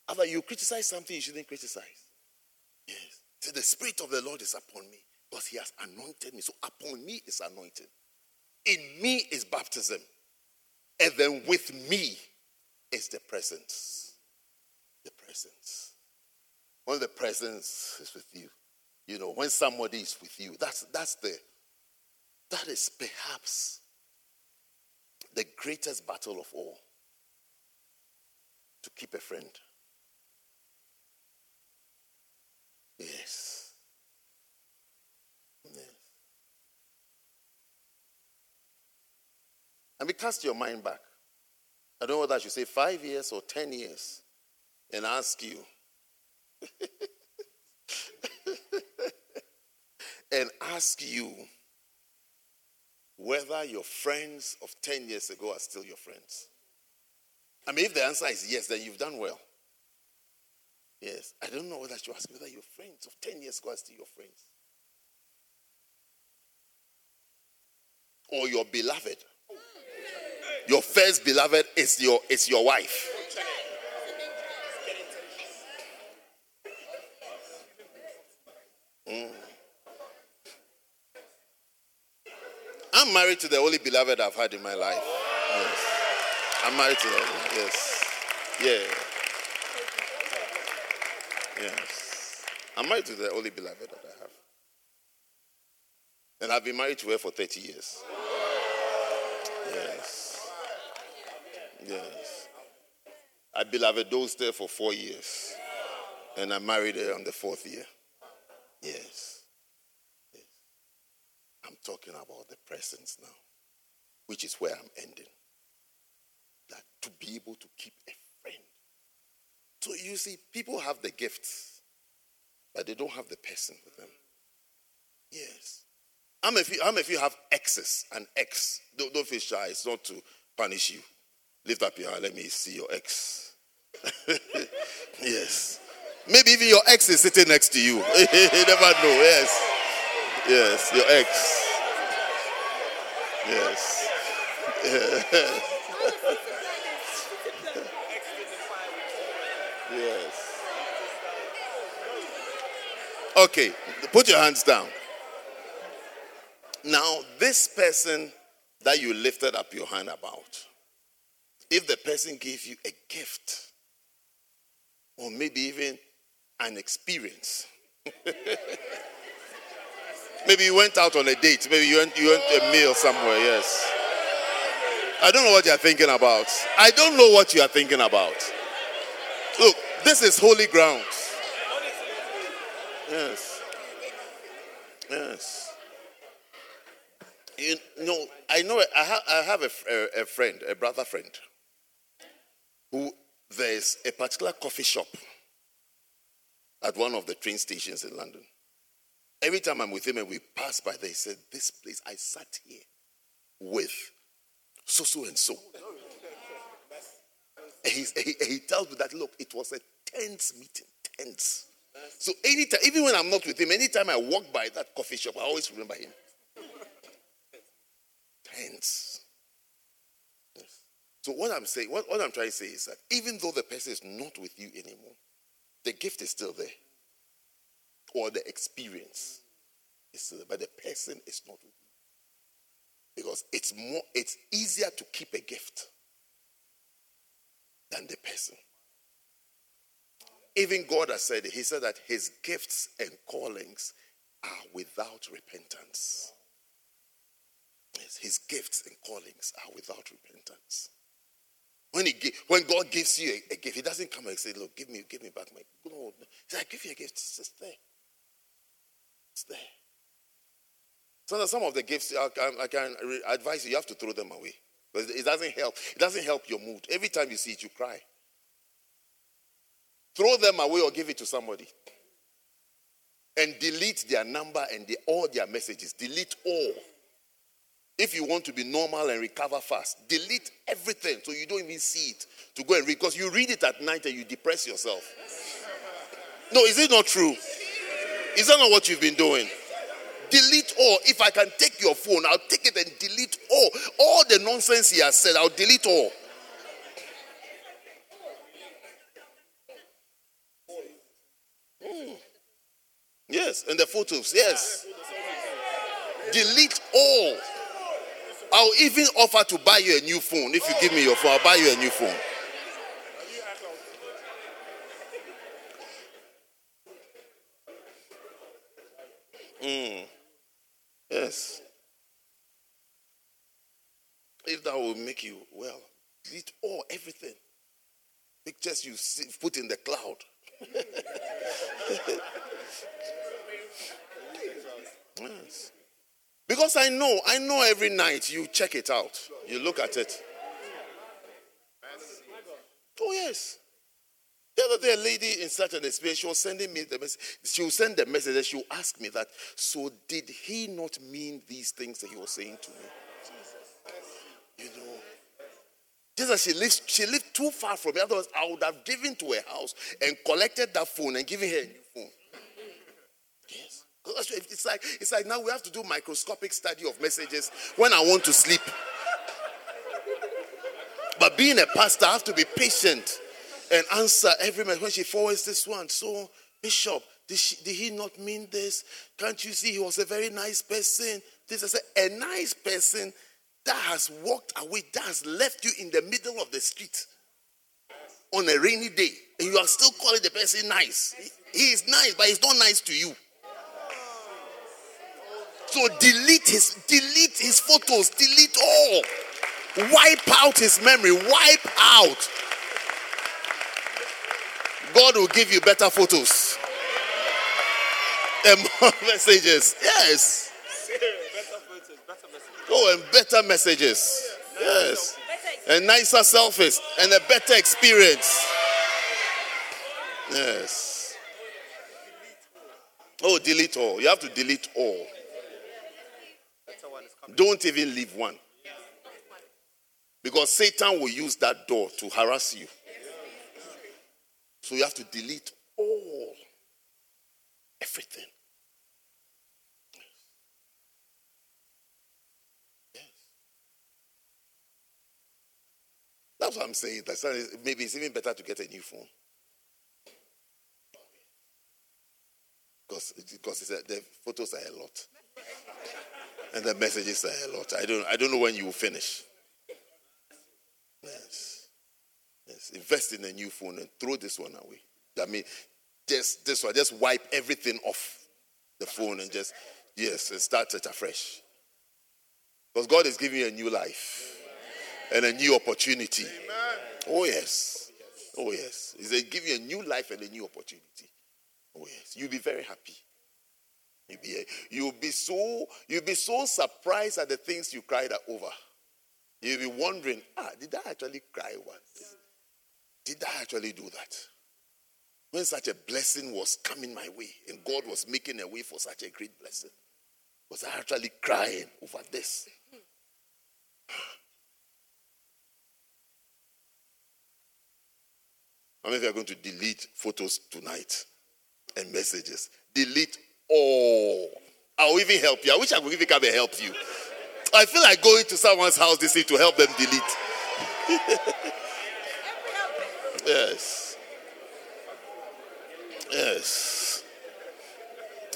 Speaker 2: After you criticize something, you shouldn't criticize. Yes. The Spirit of the Lord is upon me because He has anointed me. So upon me is anointing. In me is baptism. And then with me is the presence. The presence. When the presence is with you, you know, when somebody is with you, that's that's the that is perhaps the greatest battle of all. To keep a friend. Yes. Yes. And we cast your mind back. I don't know whether I should say five years or ten years and ask you. [LAUGHS] and ask you whether your friends of 10 years ago are still your friends. I mean, if the answer is yes, then you've done well. Yes, I don't know whether you ask whether your friends of 10 years ago are still your friends. Or your beloved. Your first beloved is your is your wife. Mm. I'm married to the only beloved I've had in my life. Yes. I'm married to her. Yes. Yeah. Yes. I'm married to the only beloved that I have. And I've been married to her for 30 years. Yes. Yes. I beloved those there for four years. And I married her on the fourth year. Yes. yes. I'm talking about the presence now, which is where I'm ending. That to be able to keep. So you see, people have the gifts, but they don't have the person with them. Yes. Many of you, many of you have exes and ex? Don't, don't feel shy. It's not to punish you. Lift up your hand. Let me see your ex. [LAUGHS] yes. Maybe even your ex is sitting next to you. [LAUGHS] you never know. Yes. Yes. Your ex. Yes. yes. [LAUGHS] Okay. Put your hands down. Now, this person that you lifted up your hand about, if the person gave you a gift, or maybe even an experience. [LAUGHS] maybe you went out on a date, maybe you went, you went a meal somewhere, yes. I don't know what you're thinking about. I don't know what you are thinking about. Look, this is holy ground. Yes. Yes. You know, I know I have, I have a, a, friend, a brother friend, who there's a particular coffee shop at one of the train stations in London. Every time I'm with him and we pass by he said, This place, I sat here with so, so, and so. And he, he, he tells me that, look, it was a tense meeting, tense. So anytime, even when I'm not with him, anytime I walk by that coffee shop, I always remember him. Tense. Yes. So what I'm saying, what, what I'm trying to say is that even though the person is not with you anymore, the gift is still there. Or the experience is still there, but the person is not with you. Because it's more it's easier to keep a gift than the person. Even God has said. He said that his gifts and callings are without repentance. Yes, his gifts and callings are without repentance. When, he, when God gives you a, a, gift, he doesn't come and say, Look, give me, give me back my. No, he says, I give you a gift. It's just there. It's there. So some of the gifts, I can, I can advise you, you have to throw them away. Because it doesn't help. It doesn't help your mood. Every time you see it, you cry. Throw them away or give it to somebody. And delete their number and the, all their messages. Delete all. If you want to be normal and recover fast, delete everything so you don't even see it to go and read. Because you read it at night and you depress yourself. No, is it not true? Is that not what you've been doing? Delete all. If I can take your phone, I'll take it and delete all. All the nonsense he has said, I'll delete all. Yes, and the photos, yes. Delete all. I'll even offer to buy you a new phone. If you give me your phone, I'll buy you a new phone. Mm. Yes. If that will make you well, delete all everything. Pictures you see, put in the cloud. [LAUGHS] yes. Because I know, I know every night you check it out. You look at it. Oh, yes. The other day, a lady in such an experience, she was sending me the message. She will send the message and she will ask me that, so did he not mean these things that he was saying to me? You know. Just as she lived, she lived too far from me. Otherwise, I would have given to her house and collected that phone and given her a new phone. Yes. [LAUGHS] It's like, it's like now we have to do microscopic study of messages when I want to sleep. But being a pastor, I have to be patient and answer every message. When she forwards this one, so Bishop, did, she, did he not mean this? Can't you see he was a very nice person? This is a, a nice person that has walked away, that has left you in the middle of the street on a rainy day, and you are still calling the person nice. He, he is nice, but he's not nice to you. So delete his delete his photos, delete all. Wipe out his memory, wipe out. God will give you better photos [LAUGHS] and more messages. Yes. Oh, and better messages. Yes. And nicer selfies and a better experience. Yes. Oh, delete all. You have to delete all. Don't even leave one. Because Satan will use that door to harass you. So you have to delete all. Everything. That's what I'm saying. That's maybe it's even better to get a new phone. Because, because the photos are a lot. And the messages are eh, a lot. I don't, I don't know when you will finish. Yes. Yes. Invest in a new phone and throw this one away. I mean, just this one, just wipe everything off the phone and just, yes, and start it afresh. Because God is giving you a new life and a new opportunity. Oh, yes. Oh, yes. He's giving you a new life and a new opportunity. Oh, yes. You'll be very happy. You'll be, so you'll be so surprised at the things you cried over. You'll be wondering, ah, did I actually cry once? Did I actually do that? When such a blessing was coming my way and God was making a way for such a great blessing, was I actually crying over this? [SIGHS] How many of you are going to delete photos tonight and messages? Delete all. I'll even help you. I wish I could even come and help you. I feel like going to someone's house this week to help them delete. [LAUGHS] yes. Yes.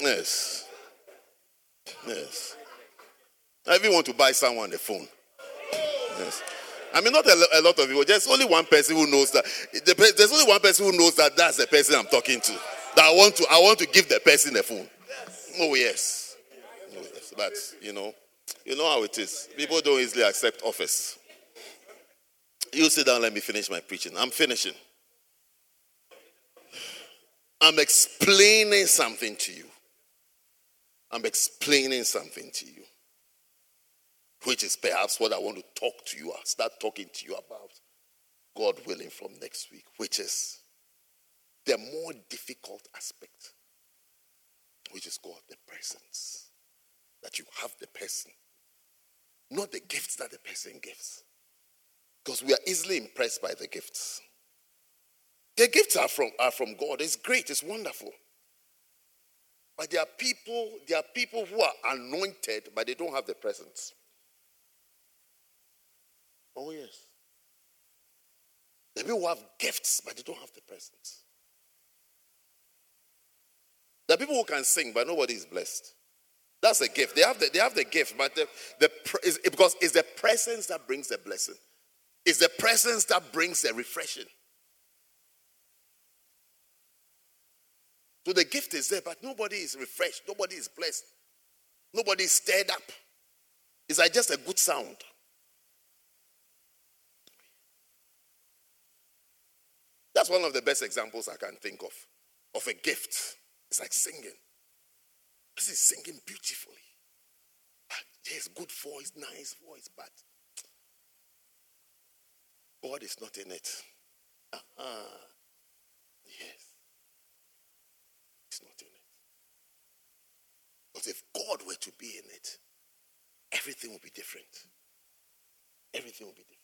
Speaker 2: Yes. Yes. I even want to buy someone a phone. Yes. I mean, not a, a lot of people. There's only one person who knows that. There's only one person who knows that that's the person I'm talking to. That I want to. I want to give the person a phone. Oh yes. Oh yes. But you know, you know how it is. People don't easily accept office. You sit down. Let me finish my preaching. I'm finishing. I'm explaining something to you. I'm explaining something to you, which is perhaps what I want to talk to you, about, start talking to you about, God willing, from next week, which is the more difficult aspect, which is called the presence. That you have the person, not the gifts that the person gives. Because we are easily impressed by the gifts. The gifts are from, are from God. It's great, it's wonderful. But there are people, there are people who are anointed, but they don't have the presence. Oh, yes. Are people who have gifts, but they don't have the presence. There are people who can sing, but nobody is blessed. That's a gift. They have the, they have the gift, but the, the is, because it's the presence that brings the blessing. It's the presence that brings the refreshing. So the gift is there, but nobody is refreshed. Nobody is blessed. Nobody is stirred up. It's like just a good sound. That's one of the best examples I can think of of a gift. It's like singing. This is singing beautifully. Yes, good voice, nice voice, but God is not in it. Uh-huh. Yes. Because if God were to be in it, everything would be different. Everything would be different.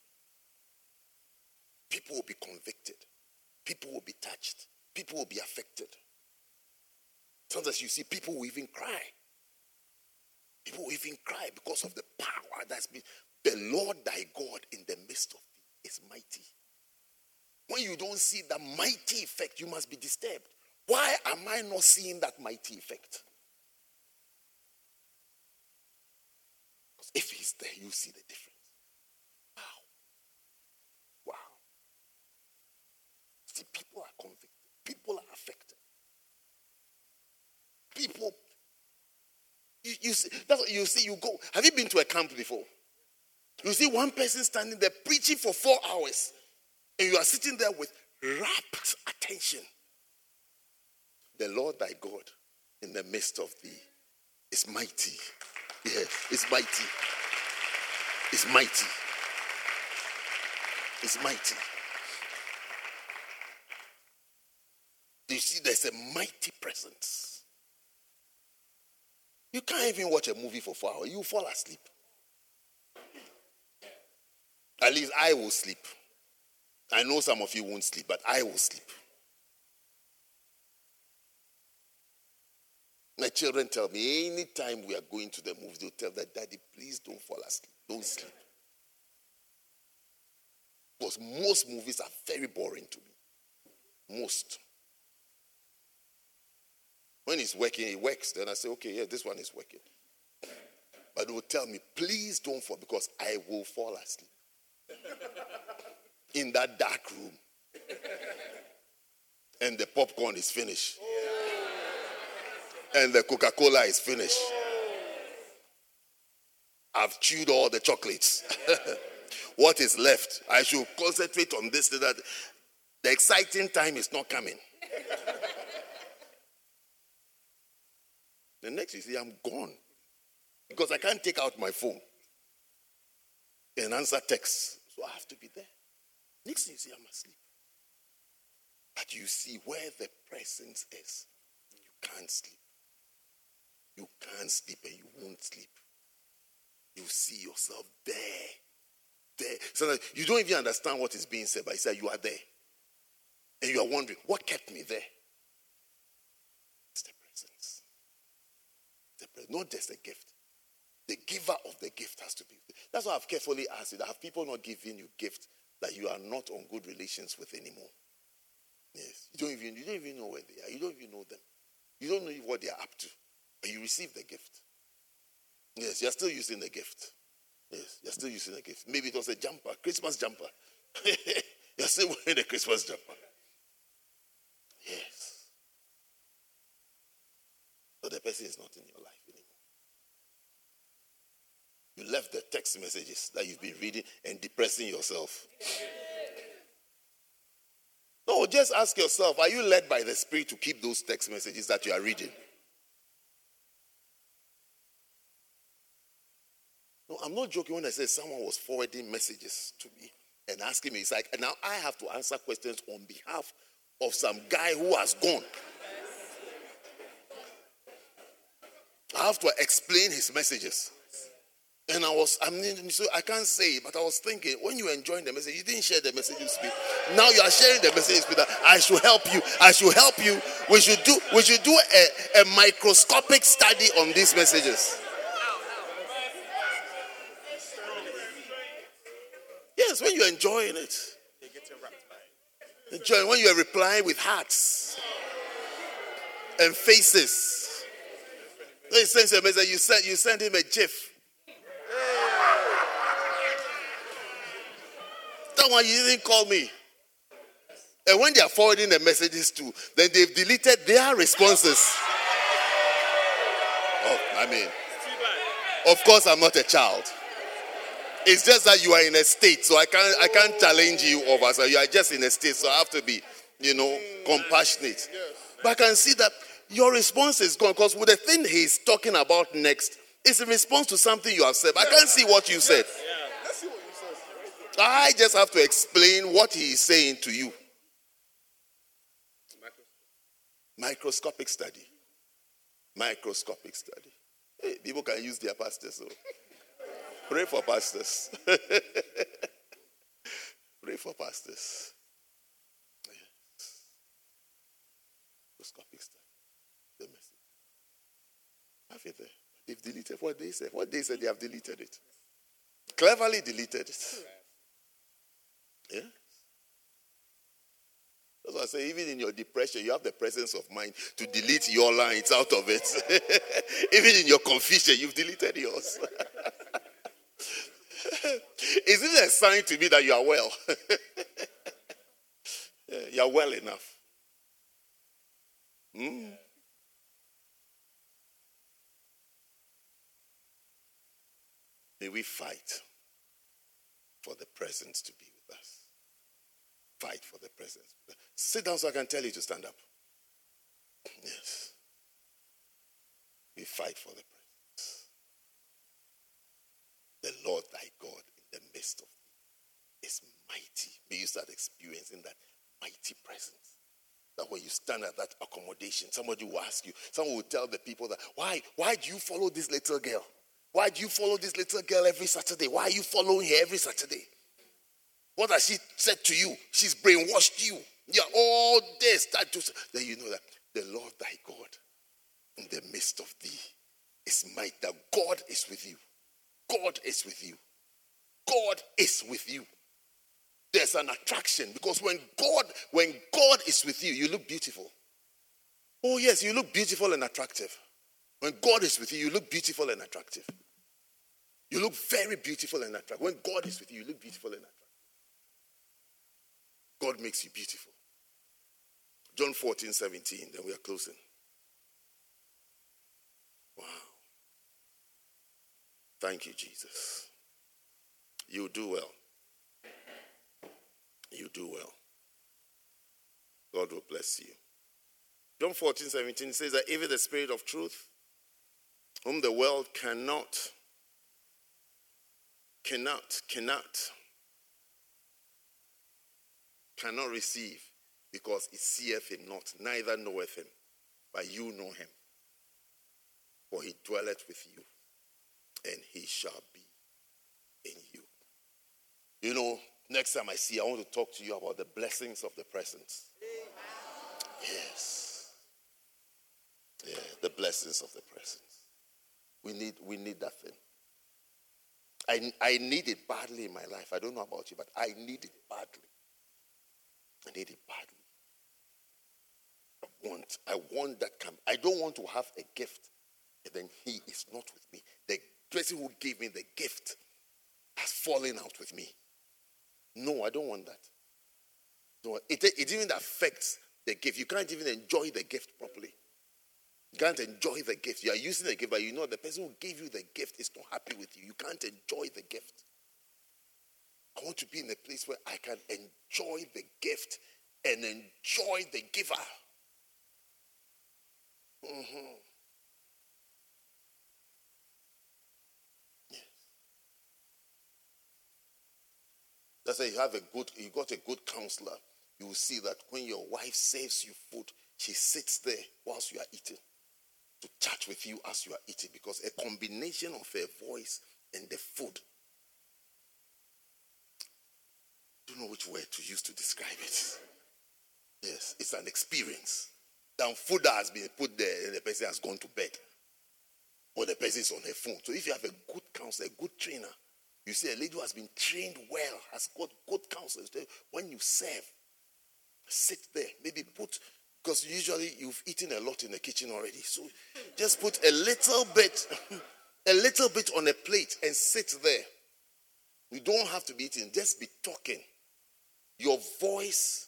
Speaker 2: People will be convicted. People will be touched. People will be affected. Sometimes you see people will even cry. People will even cry because of the power that's been. The Lord thy God in the midst of thee is mighty. When you don't see the mighty effect, you must be disturbed. Why am I not seeing that mighty effect? Because if he's there, you see the difference. Wow. Wow. See, people are convicted, people are affected. People, you, you see, that's what you see, you go. Have you been to a camp before? You see one person standing there preaching for four hours, and you are sitting there with rapt attention. The Lord thy God in the midst of thee is mighty. Yeah, it's mighty. It's mighty. It's mighty. Do you see there's a mighty presence? You can't even watch a movie for four hours. You fall asleep. At least I will sleep. I know some of you won't sleep, but I will sleep. My children tell me anytime we are going to the movies, they'll tell that, Daddy, please don't fall asleep. Don't sleep. Because most movies are very boring to me. Most. When it's working, it works. Then I say, okay, yeah, this one is working. But they will tell me, please don't fall because I will fall asleep in that dark room. And the popcorn is finished and the Coca Cola is finished. I've chewed all the chocolates. [LAUGHS] what is left? I should concentrate on this that the exciting time is not coming. The next you see, I'm gone because I can't take out my phone and answer texts. So I have to be there. Next you see, I'm asleep. But you see where the presence is, you can't sleep. You can't sleep and you won't sleep. You see yourself there. There. So you don't even understand what is being said, but you say you are there. And you are wondering, what kept me there? It's the presence. Not just a gift. The giver of the gift has to be. That's why I've carefully asked you that have people not given you gifts that you are not on good relations with anymore? Yes. You don't even you don't even know where they are. You don't even know them. You don't know what they are up to. But you receive the gift. Yes, you're still using the gift. Yes, you're still using the gift. Maybe it was a jumper, Christmas jumper. [LAUGHS] you're still wearing the Christmas jumper. But the person is not in your life anymore. You left the text messages that you've been reading and depressing yourself. No, just ask yourself are you led by the Spirit to keep those text messages that you are reading? No, I'm not joking when I say someone was forwarding messages to me and asking me. It's like, now I have to answer questions on behalf of some guy who has gone. I have to explain his messages. And I was, I mean, so I can't say but I was thinking, when you enjoying the message, you didn't share the message with me. Now you are sharing the message with me. I should help you. I should help you. We should do, we should do a, a microscopic study on these messages. Yes, when you're enjoying it. Enjoying when you're replying with hearts and faces. When he sends a message, you send, you send him a gif. That one you didn't call me. And when they are forwarding the messages to, then they've deleted their responses. Oh, I mean, of course, I'm not a child. It's just that you are in a state, so I can't I can't challenge you over. So you are just in a state, so I have to be, you know, compassionate. But I can see that your response is gone because with the thing he's talking about next is a response to something you have said. I can't see what you said. I just have to explain what he is saying to you. Microscopic study. Microscopic study. Hey, people can use their pastors. So. Pray for pastors. [LAUGHS] Pray for pastors. Yes. Microscopic study. The message. Have it there. They've deleted what they said. What they said, they have deleted it. Cleverly deleted it. Yeah. That's why I say, even in your depression, you have the presence of mind to delete your lines out of it. [LAUGHS] even in your confusion, you've deleted yours. [LAUGHS] Is it a sign to me that you are well? [LAUGHS] you are well enough. Hmm? May we fight for the presence to be with us. Fight for the presence. Sit down so I can tell you to stand up. Yes. We fight for the presence. The Lord thy God in the midst of thee is mighty. May you start experiencing that mighty presence. That when you stand at that accommodation, somebody will ask you, someone will tell the people that, why, why do you follow this little girl? Why do you follow this little girl every Saturday? Why are you following her every Saturday? What has she said to you? She's brainwashed you. Yeah, all this that to then you know that the Lord thy God in the midst of thee is might that God is with you. God is with you. God is with you. There's an attraction because when God, when God is with you, you look beautiful. Oh, yes, you look beautiful and attractive. When God is with you, you look beautiful and attractive. You look very beautiful and attractive. When God is with you, you look beautiful and attractive. God makes you beautiful. John 14, 17, then we are closing. Wow. Thank you, Jesus. You do well. You do well. God will bless you. John 14, 17 says that even the Spirit of truth, whom the world cannot, cannot, cannot, cannot receive because it seeth him not, neither knoweth him, but you know him. For he dwelleth with you, and he shall be in you. You know, next time I see you, I want to talk to you about the blessings of the presence. Yes. Yeah, the blessings of the presence. We need, we need that thing. I, I need it badly in my life. I don't know about you, but I need it badly. I need it badly. I want, I want that come. I don't want to have a gift and then he is not with me. The person who gave me the gift has fallen out with me. No, I don't want that. So it, it even affects the gift. You can't even enjoy the gift properly. Can't enjoy the gift. You are using the gift, but you know the person who gave you the gift is not happy with you. You can't enjoy the gift. I want to be in a place where I can enjoy the gift and enjoy the giver. Mm-hmm. That's why you have a good, you got a good counselor. You will see that when your wife serves you food, she sits there whilst you are eating to chat with you as you are eating because a combination of her voice and the food. Don't know which word to use to describe it. Yes, it's an experience. Than food has been put there and the person has gone to bed. Or the person is on her phone. So if you have a good counselor, a good trainer, you see a lady who has been trained well, has got good counselors. When you serve, sit there. Maybe put because usually you've eaten a lot in the kitchen already. So just put a little bit, [LAUGHS] a little bit on a plate and sit there. You don't have to be eating, just be talking. Your voice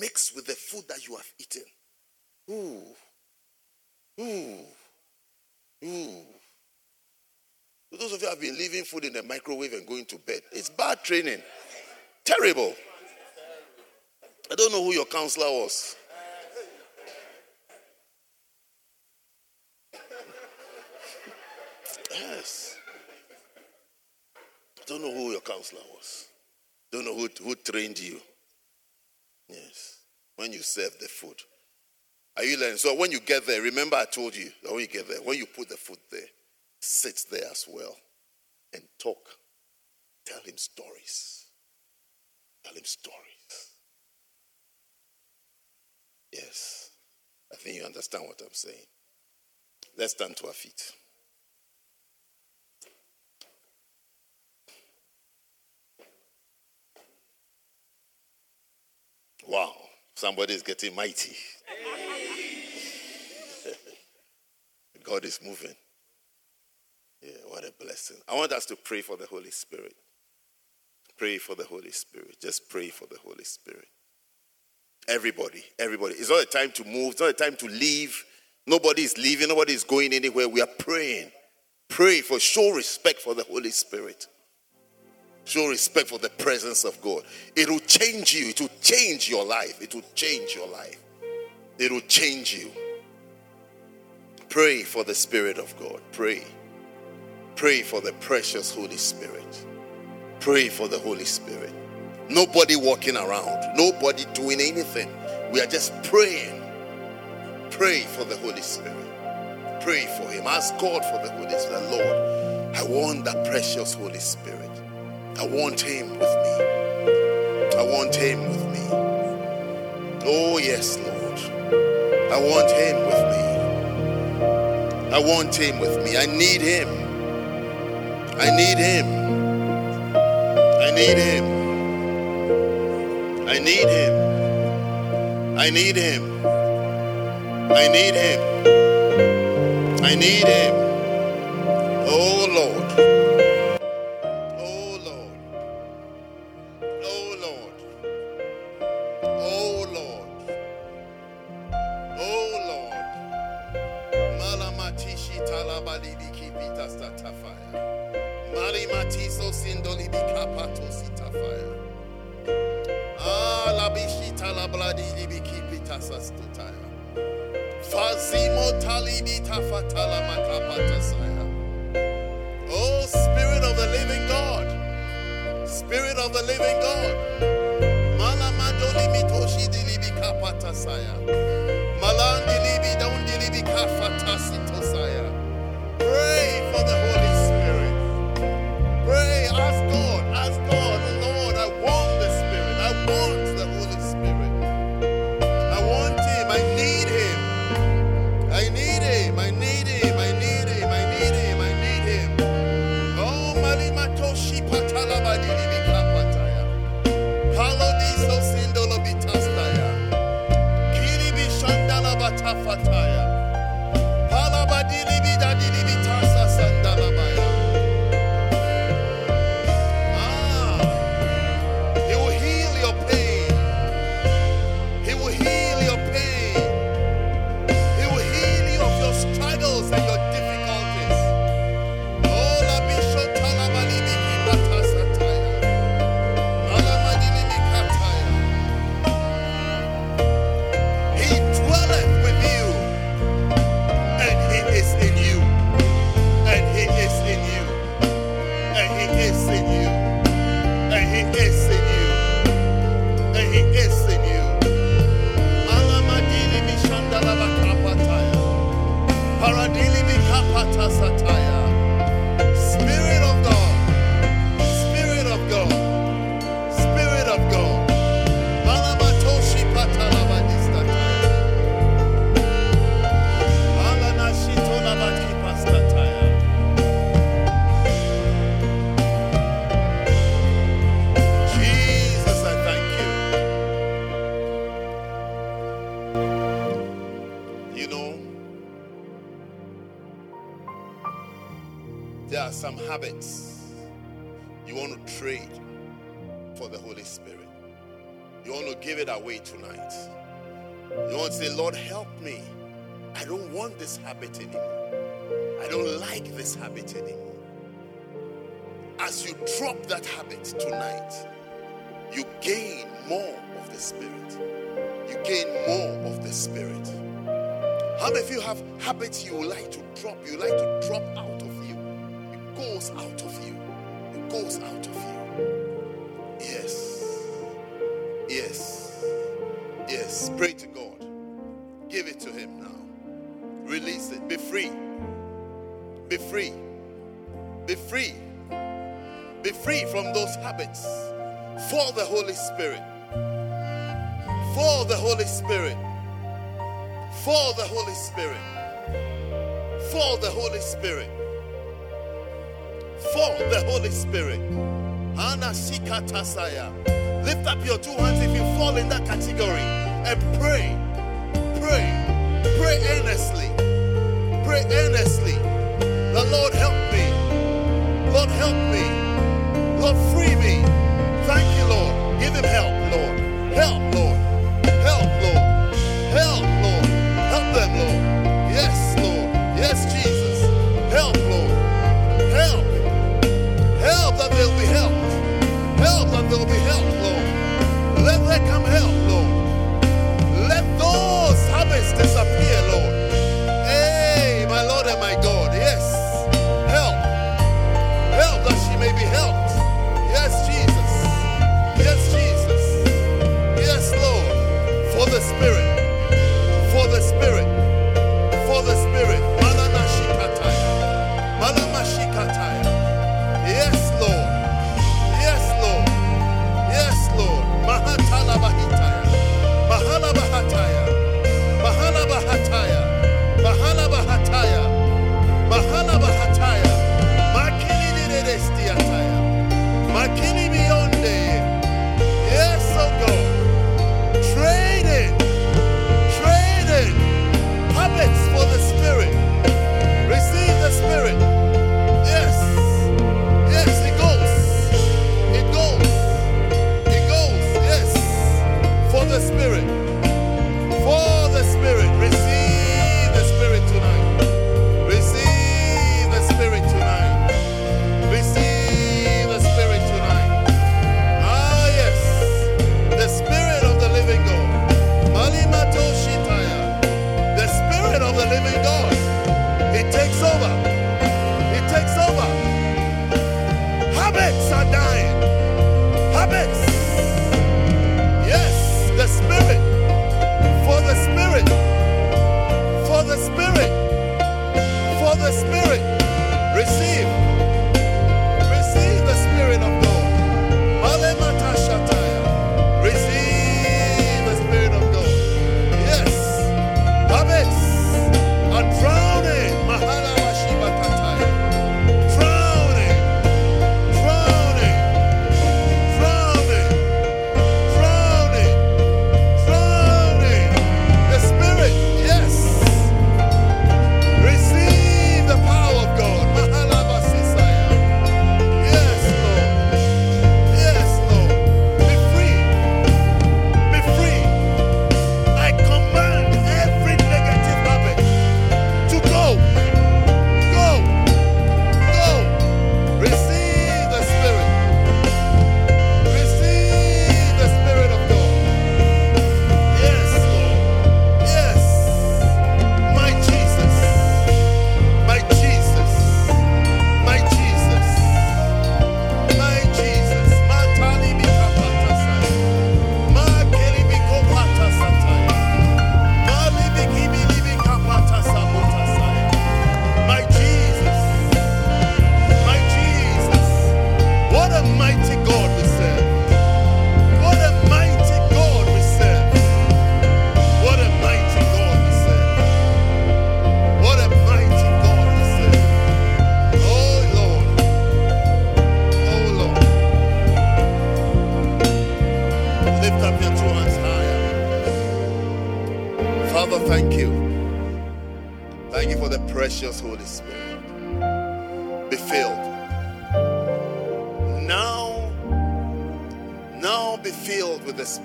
Speaker 2: mixed with the food that you have eaten. Ooh. Ooh. Ooh. Those of you have been leaving food in the microwave and going to bed. It's bad training. Terrible. I don't know who your counselor was. Don't know who your counselor was. Don't know who, who trained you. Yes. When you serve the food. Are you learning? So when you get there, remember I told you that when you get there, when you put the food there, sit there as well and talk. Tell him stories. Tell him stories. Yes. I think you understand what I'm saying. Let's stand to our feet. Wow, somebody is getting mighty. [LAUGHS] God is moving. Yeah, what a blessing. I want us to pray for the Holy Spirit. Pray for the Holy Spirit. Just pray for the Holy Spirit. Everybody, everybody. It's not a time to move, it's not a time to leave. Nobody is leaving, nobody is going anywhere. We are praying. Pray for, show respect for the Holy Spirit. Show respect for the presence of God. It will change you, it will change your life. It will change your life. It will change you. Pray for the Spirit of God. Pray. Pray for the precious Holy Spirit. Pray for the Holy Spirit. Nobody walking around, nobody doing anything. We are just praying. Pray for the Holy Spirit. Pray for Him. Ask God for the Holy Spirit. Lord, I want that precious Holy Spirit. I want Him with me. I want Him with me. Oh, yes, Lord. I want Him with me. I want Him with me. I need Him. I need Him. I need Him. I need him. I need him. I need him. I need him. Oh Lord. Drop that habit tonight, you gain more of the Spirit. You gain more of the Spirit. How many of you have habits you like to drop? You like to drop out of you. It goes out of you. It goes out of you. Yes. Yes. Yes. Pray to God. Give it to Him now. Release it. Be free. Be free. Be free. Be free from those habits. For the Holy Spirit. For the Holy Spirit. For the Holy Spirit. For the Holy Spirit. For the Holy Spirit. Ana shikatasaya. Lift up your two hands if you fall in that category and pray. Pray. Pray earnestly. Pray earnestly. The Lord help me. Lord help me. Lord, free me. Thank you, Lord. Give him help, Lord. Help, Lord. Help, Lord. Help, Lord. Help them, Lord. Yes, Lord. Yes, Jesus. Help, Lord. Help. Help that they'll be helped. Help that they'll be helped.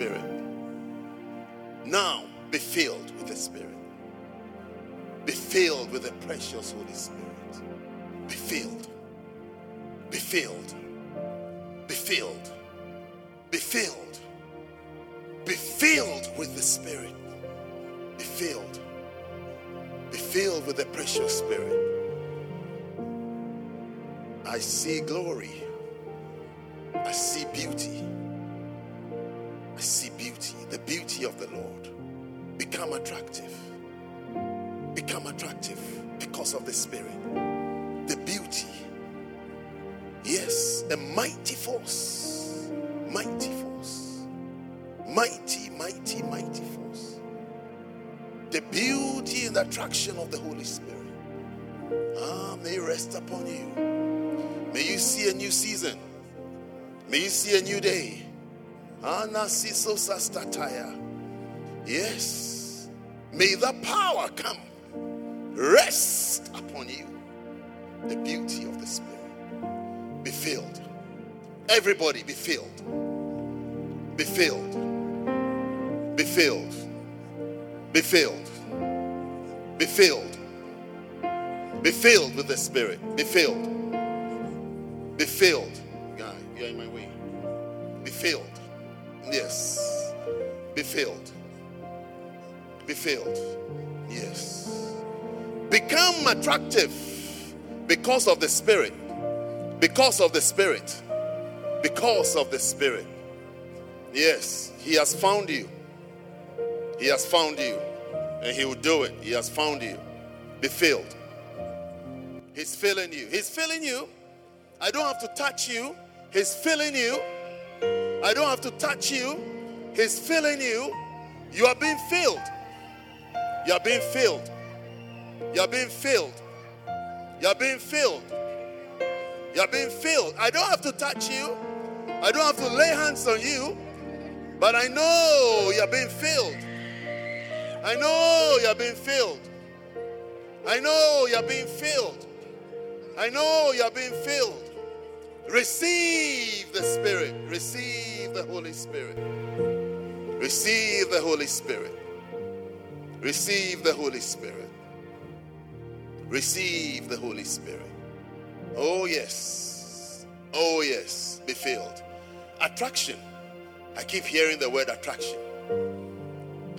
Speaker 2: Spirit. Now be filled with the Spirit. Be filled with the precious Holy Spirit. Be filled. Be filled. Be filled. Be filled. Be filled with the Spirit. Be filled. Be filled with the precious Spirit. I see glory. I see beauty. I see beauty, the beauty of the Lord. Become attractive. Become attractive because of the Spirit. The beauty. Yes, a mighty force. Mighty force. Mighty, mighty, mighty force. The beauty and the attraction of the Holy Spirit. Ah, may rest upon you. May you see a new season. May you see a new day. Anasiso sastataya. Yes. May the power come. Rest upon you. The beauty of the Spirit. Be filled. Everybody be filled. Be filled. Be filled. Be filled. Be filled. Be filled with the Spirit. Be filled. Be filled. Guy, you're in my way. Be filled. Yes. Be filled. Be filled. Yes. Become attractive because of the Spirit. Because of the Spirit. Because of the Spirit. Yes, He has found you. He has found you. And He will do it. He has found you. Be filled. He's filling you. He's filling you. I don't have to touch you. He's filling you. I don't have to touch you. He's filling you. You are being filled. You are being filled. You are being filled. You are being filled. You are being filled. I don't have to touch you. I don't have to lay hands on you. But I know you are being filled. I know you are being filled. I know you are being filled. I know you are being filled. Receive the Spirit. Receive the Holy Spirit. Receive the Holy Spirit. Receive the Holy Spirit. Receive the Holy Spirit. Oh, yes. Oh, yes. Be filled. Attraction. I keep hearing the word attraction.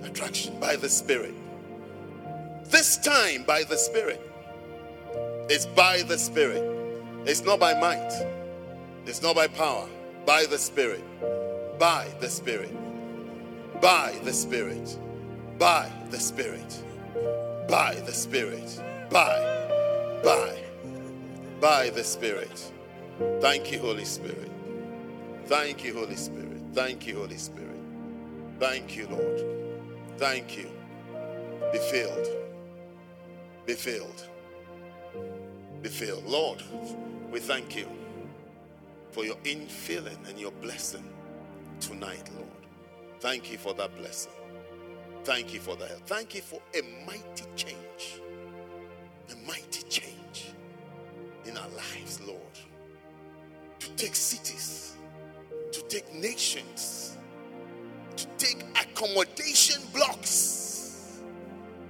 Speaker 2: Attraction by the Spirit. This time by the Spirit. It's by the Spirit. It's not by might. It's not by power. By the Spirit. By the Spirit. By the Spirit. By the Spirit. By the Spirit. By. By. By the Spirit. Thank you, Holy Spirit. Thank you, Holy Spirit. Thank you, Holy Spirit. Thank you, Lord. Thank you. Be filled. Be filled. Be filled. Lord, we thank you for your infilling and your blessing tonight, Lord. Thank you for that blessing. Thank you for that. Thank you for a mighty change. A mighty change in our lives, Lord. To take cities, to take nations, to take accommodation blocks,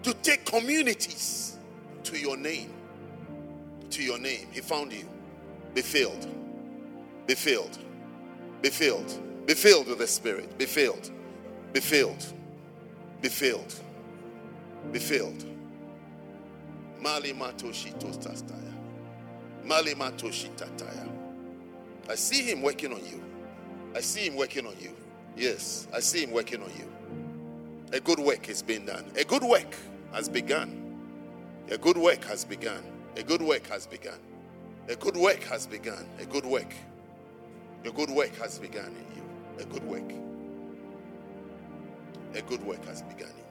Speaker 2: to take communities to your name. To your name. He found you. Be filled. Be filled. Be filled. Be filled with the Spirit. Be filled. Be filled. Be filled. Be filled. Mali matoshi tostastaya. Mali matoshi tataya. I see him working on you. I see him working on you. Yes, I see him working on you. A good work is being done. A good work has begun. A good work has begun. A good work has begun. A good work has begun. A good work. A good work has begun in you. A good work. A good work has begun in you.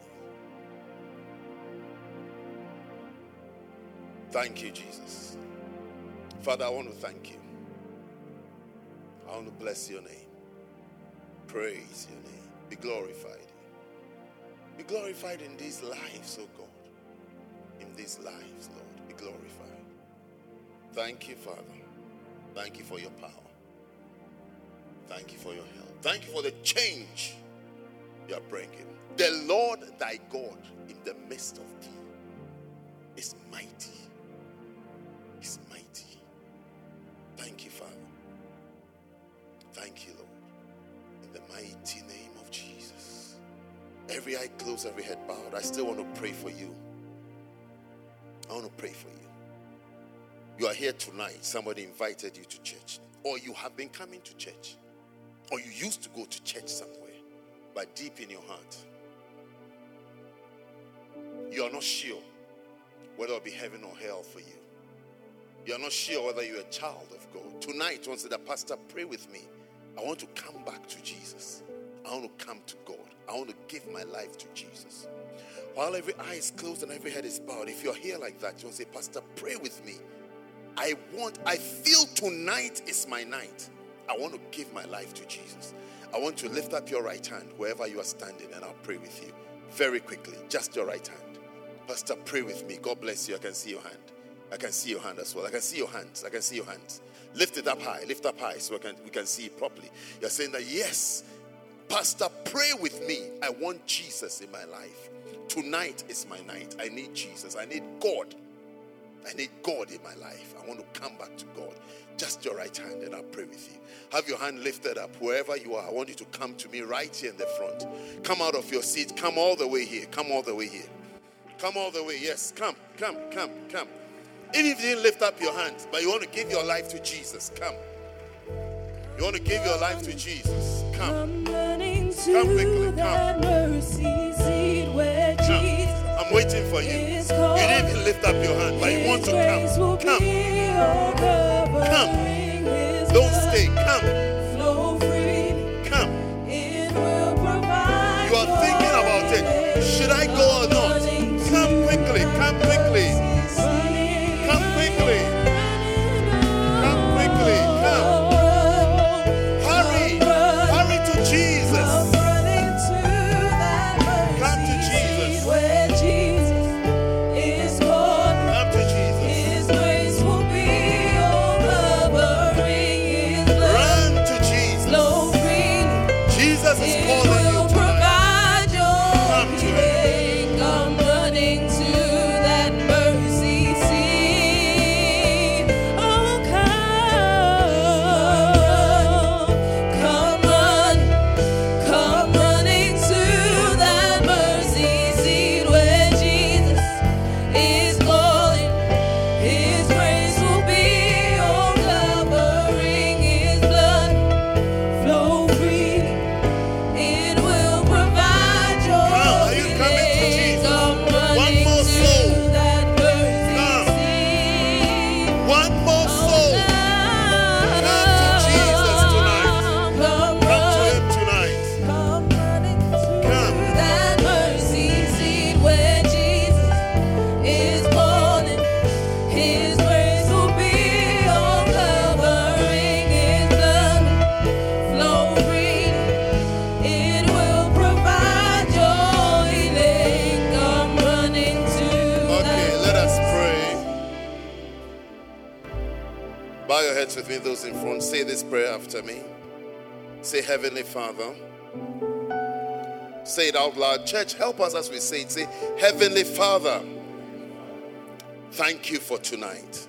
Speaker 2: Thank you, Jesus. Father, I want to thank you. I want to bless your name. Praise your name. Be glorified. Be glorified in these lives, oh God. In these lives, Lord. Be glorified. Thank you, Father. Thank you for your power. Thank you for your help. Thank you for the change you are bringing. The Lord thy God in the midst of thee is mighty. Is mighty. Thank you, Father. Thank you, Lord. In the mighty name of Jesus. Every eye closed, every head bowed. I still want to pray for you. I want to pray for you. You are here tonight. Somebody invited you to church, or you have been coming to church, or you used to go to church somewhere, but deep in your heart, you are not sure whether it'll be heaven or hell for you. You are not sure whether you're a child of God. Tonight, once the pastor pray with me, I want to come back to Jesus. I want to come to God. I want to give my life to Jesus. While every eye is closed and every head is bowed, if you're here like that, you want to say, Pastor, pray with me. I want, I feel tonight is my night. I want to give my life to Jesus. I want to lift up your right hand wherever you are standing and I'll pray with you very quickly. Just your right hand. Pastor, pray with me. God bless you. I can see your hand. I can see your hand as well. I can see your hands. I can see your hands. Lift it up high. Lift up high so I can, we can see it properly. You're saying that, yes, Pastor, pray with me. I want Jesus in my life. Tonight is my night. I need Jesus. I need God. I need God in my life. I want to come back to God. Just your right hand and I'll pray with you. Have your hand lifted up wherever you are. I want you to come to me right here in the front. Come out of your seat. Come all the way here. Come all the way here. Come all the way. Yes. Come, come, come, come. Even if you didn't lift up your hands, but you want to give your life to Jesus, come. You want to give your life to Jesus, come. Come quickly, come. Come. Waiting for you. You didn't even lift up your hand, but you want to come. Come. Come. Don't stay. Heavenly Father. Say it out loud. Church, help us as we say it. Say, Heavenly Father, thank you for tonight.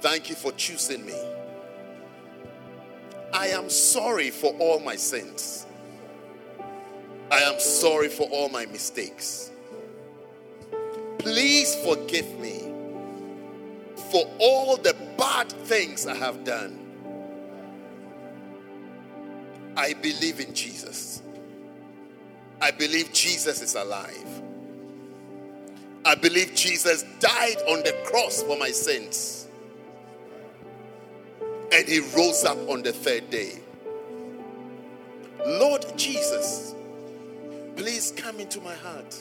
Speaker 2: Thank you for choosing me. I am sorry for all my sins. I am sorry for all my mistakes. Please forgive me for all the bad things I have done. I believe in Jesus. I believe Jesus is alive. I believe Jesus died on the cross for my sins. And he rose up on the third day. Lord Jesus, please come into my heart.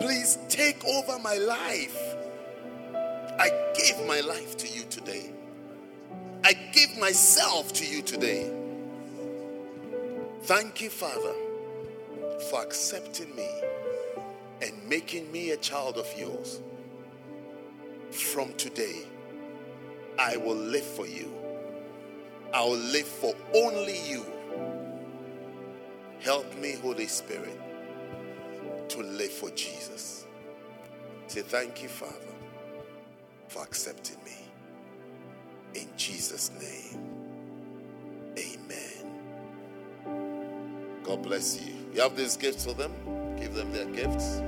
Speaker 2: Please take over my life. I give my life to you today. I give myself to you today. Thank you, Father, for accepting me and making me a child of yours. From today, I will live for you. I will live for only you. Help me, Holy Spirit, to live for Jesus. Say thank you, Father, for accepting me. In Jesus' name, amen. God bless you. You have these gifts for them, give them their gifts.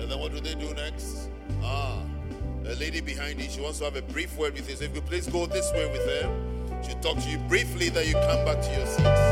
Speaker 2: And then what do they do next? Ah, the lady behind you, she wants to have a brief word with you. So if you please go this way with her, she'll talk to you briefly, then you come back to your seats.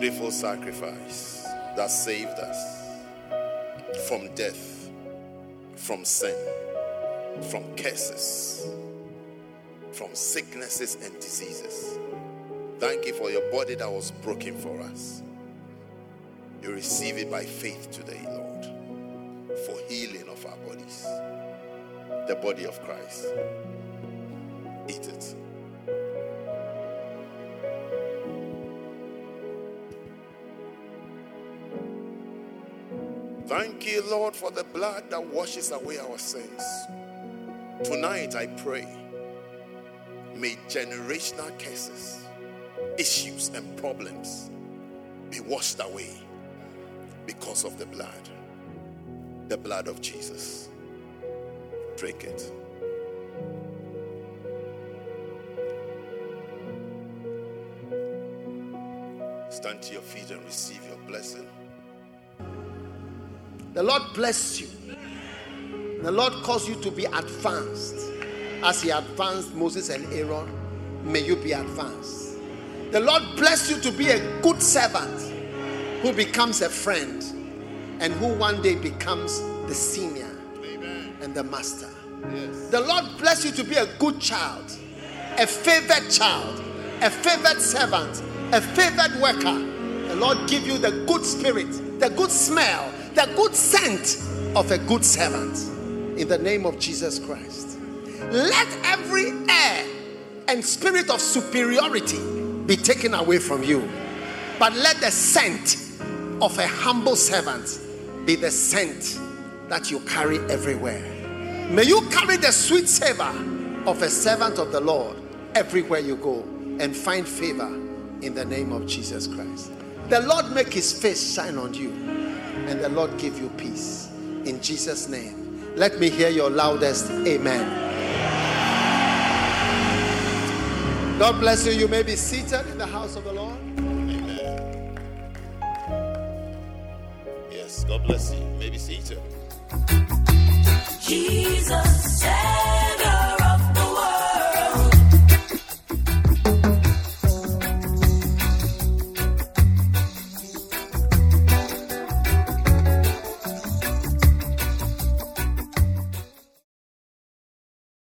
Speaker 2: Beautiful sacrifice that saved us from death, from sin, from curses, from sicknesses and diseases. Thank you for your body that was broken for us. You receive it by faith today, Lord, for healing of our bodies, the body of Christ. Eat it. Thank you, Lord, for the blood that washes away our sins. Tonight, I pray, may generational curses, issues, and problems be washed away because of the blood, the blood of Jesus. Drink it. Stand to your feet and receive your blessing.
Speaker 3: The Lord bless you. The Lord cause you to be advanced. As He advanced Moses and Aaron, may you be advanced. The Lord bless you to be a good servant who becomes a friend and who one day becomes the senior
Speaker 2: Amen.
Speaker 3: and the master.
Speaker 2: Yes.
Speaker 3: The Lord bless you to be a good child, a favored child, a favored servant, a favored worker. The Lord give you the good spirit, the good smell, the good scent of a good servant. In the name of Jesus Christ. Let every air and spirit of superiority be taken away from you. But let the scent of a humble servant be the scent that you carry everywhere. May you carry the sweet savor of a servant of the Lord everywhere you go and find favor in the name of Jesus Christ. The Lord make his face shine on you and the Lord give you peace. In Jesus' name. Let me hear your loudest amen. God bless you. You may be seated in the house of the Lord.
Speaker 2: Amen. Yes, God bless you. you may be seated.
Speaker 4: Jesus said.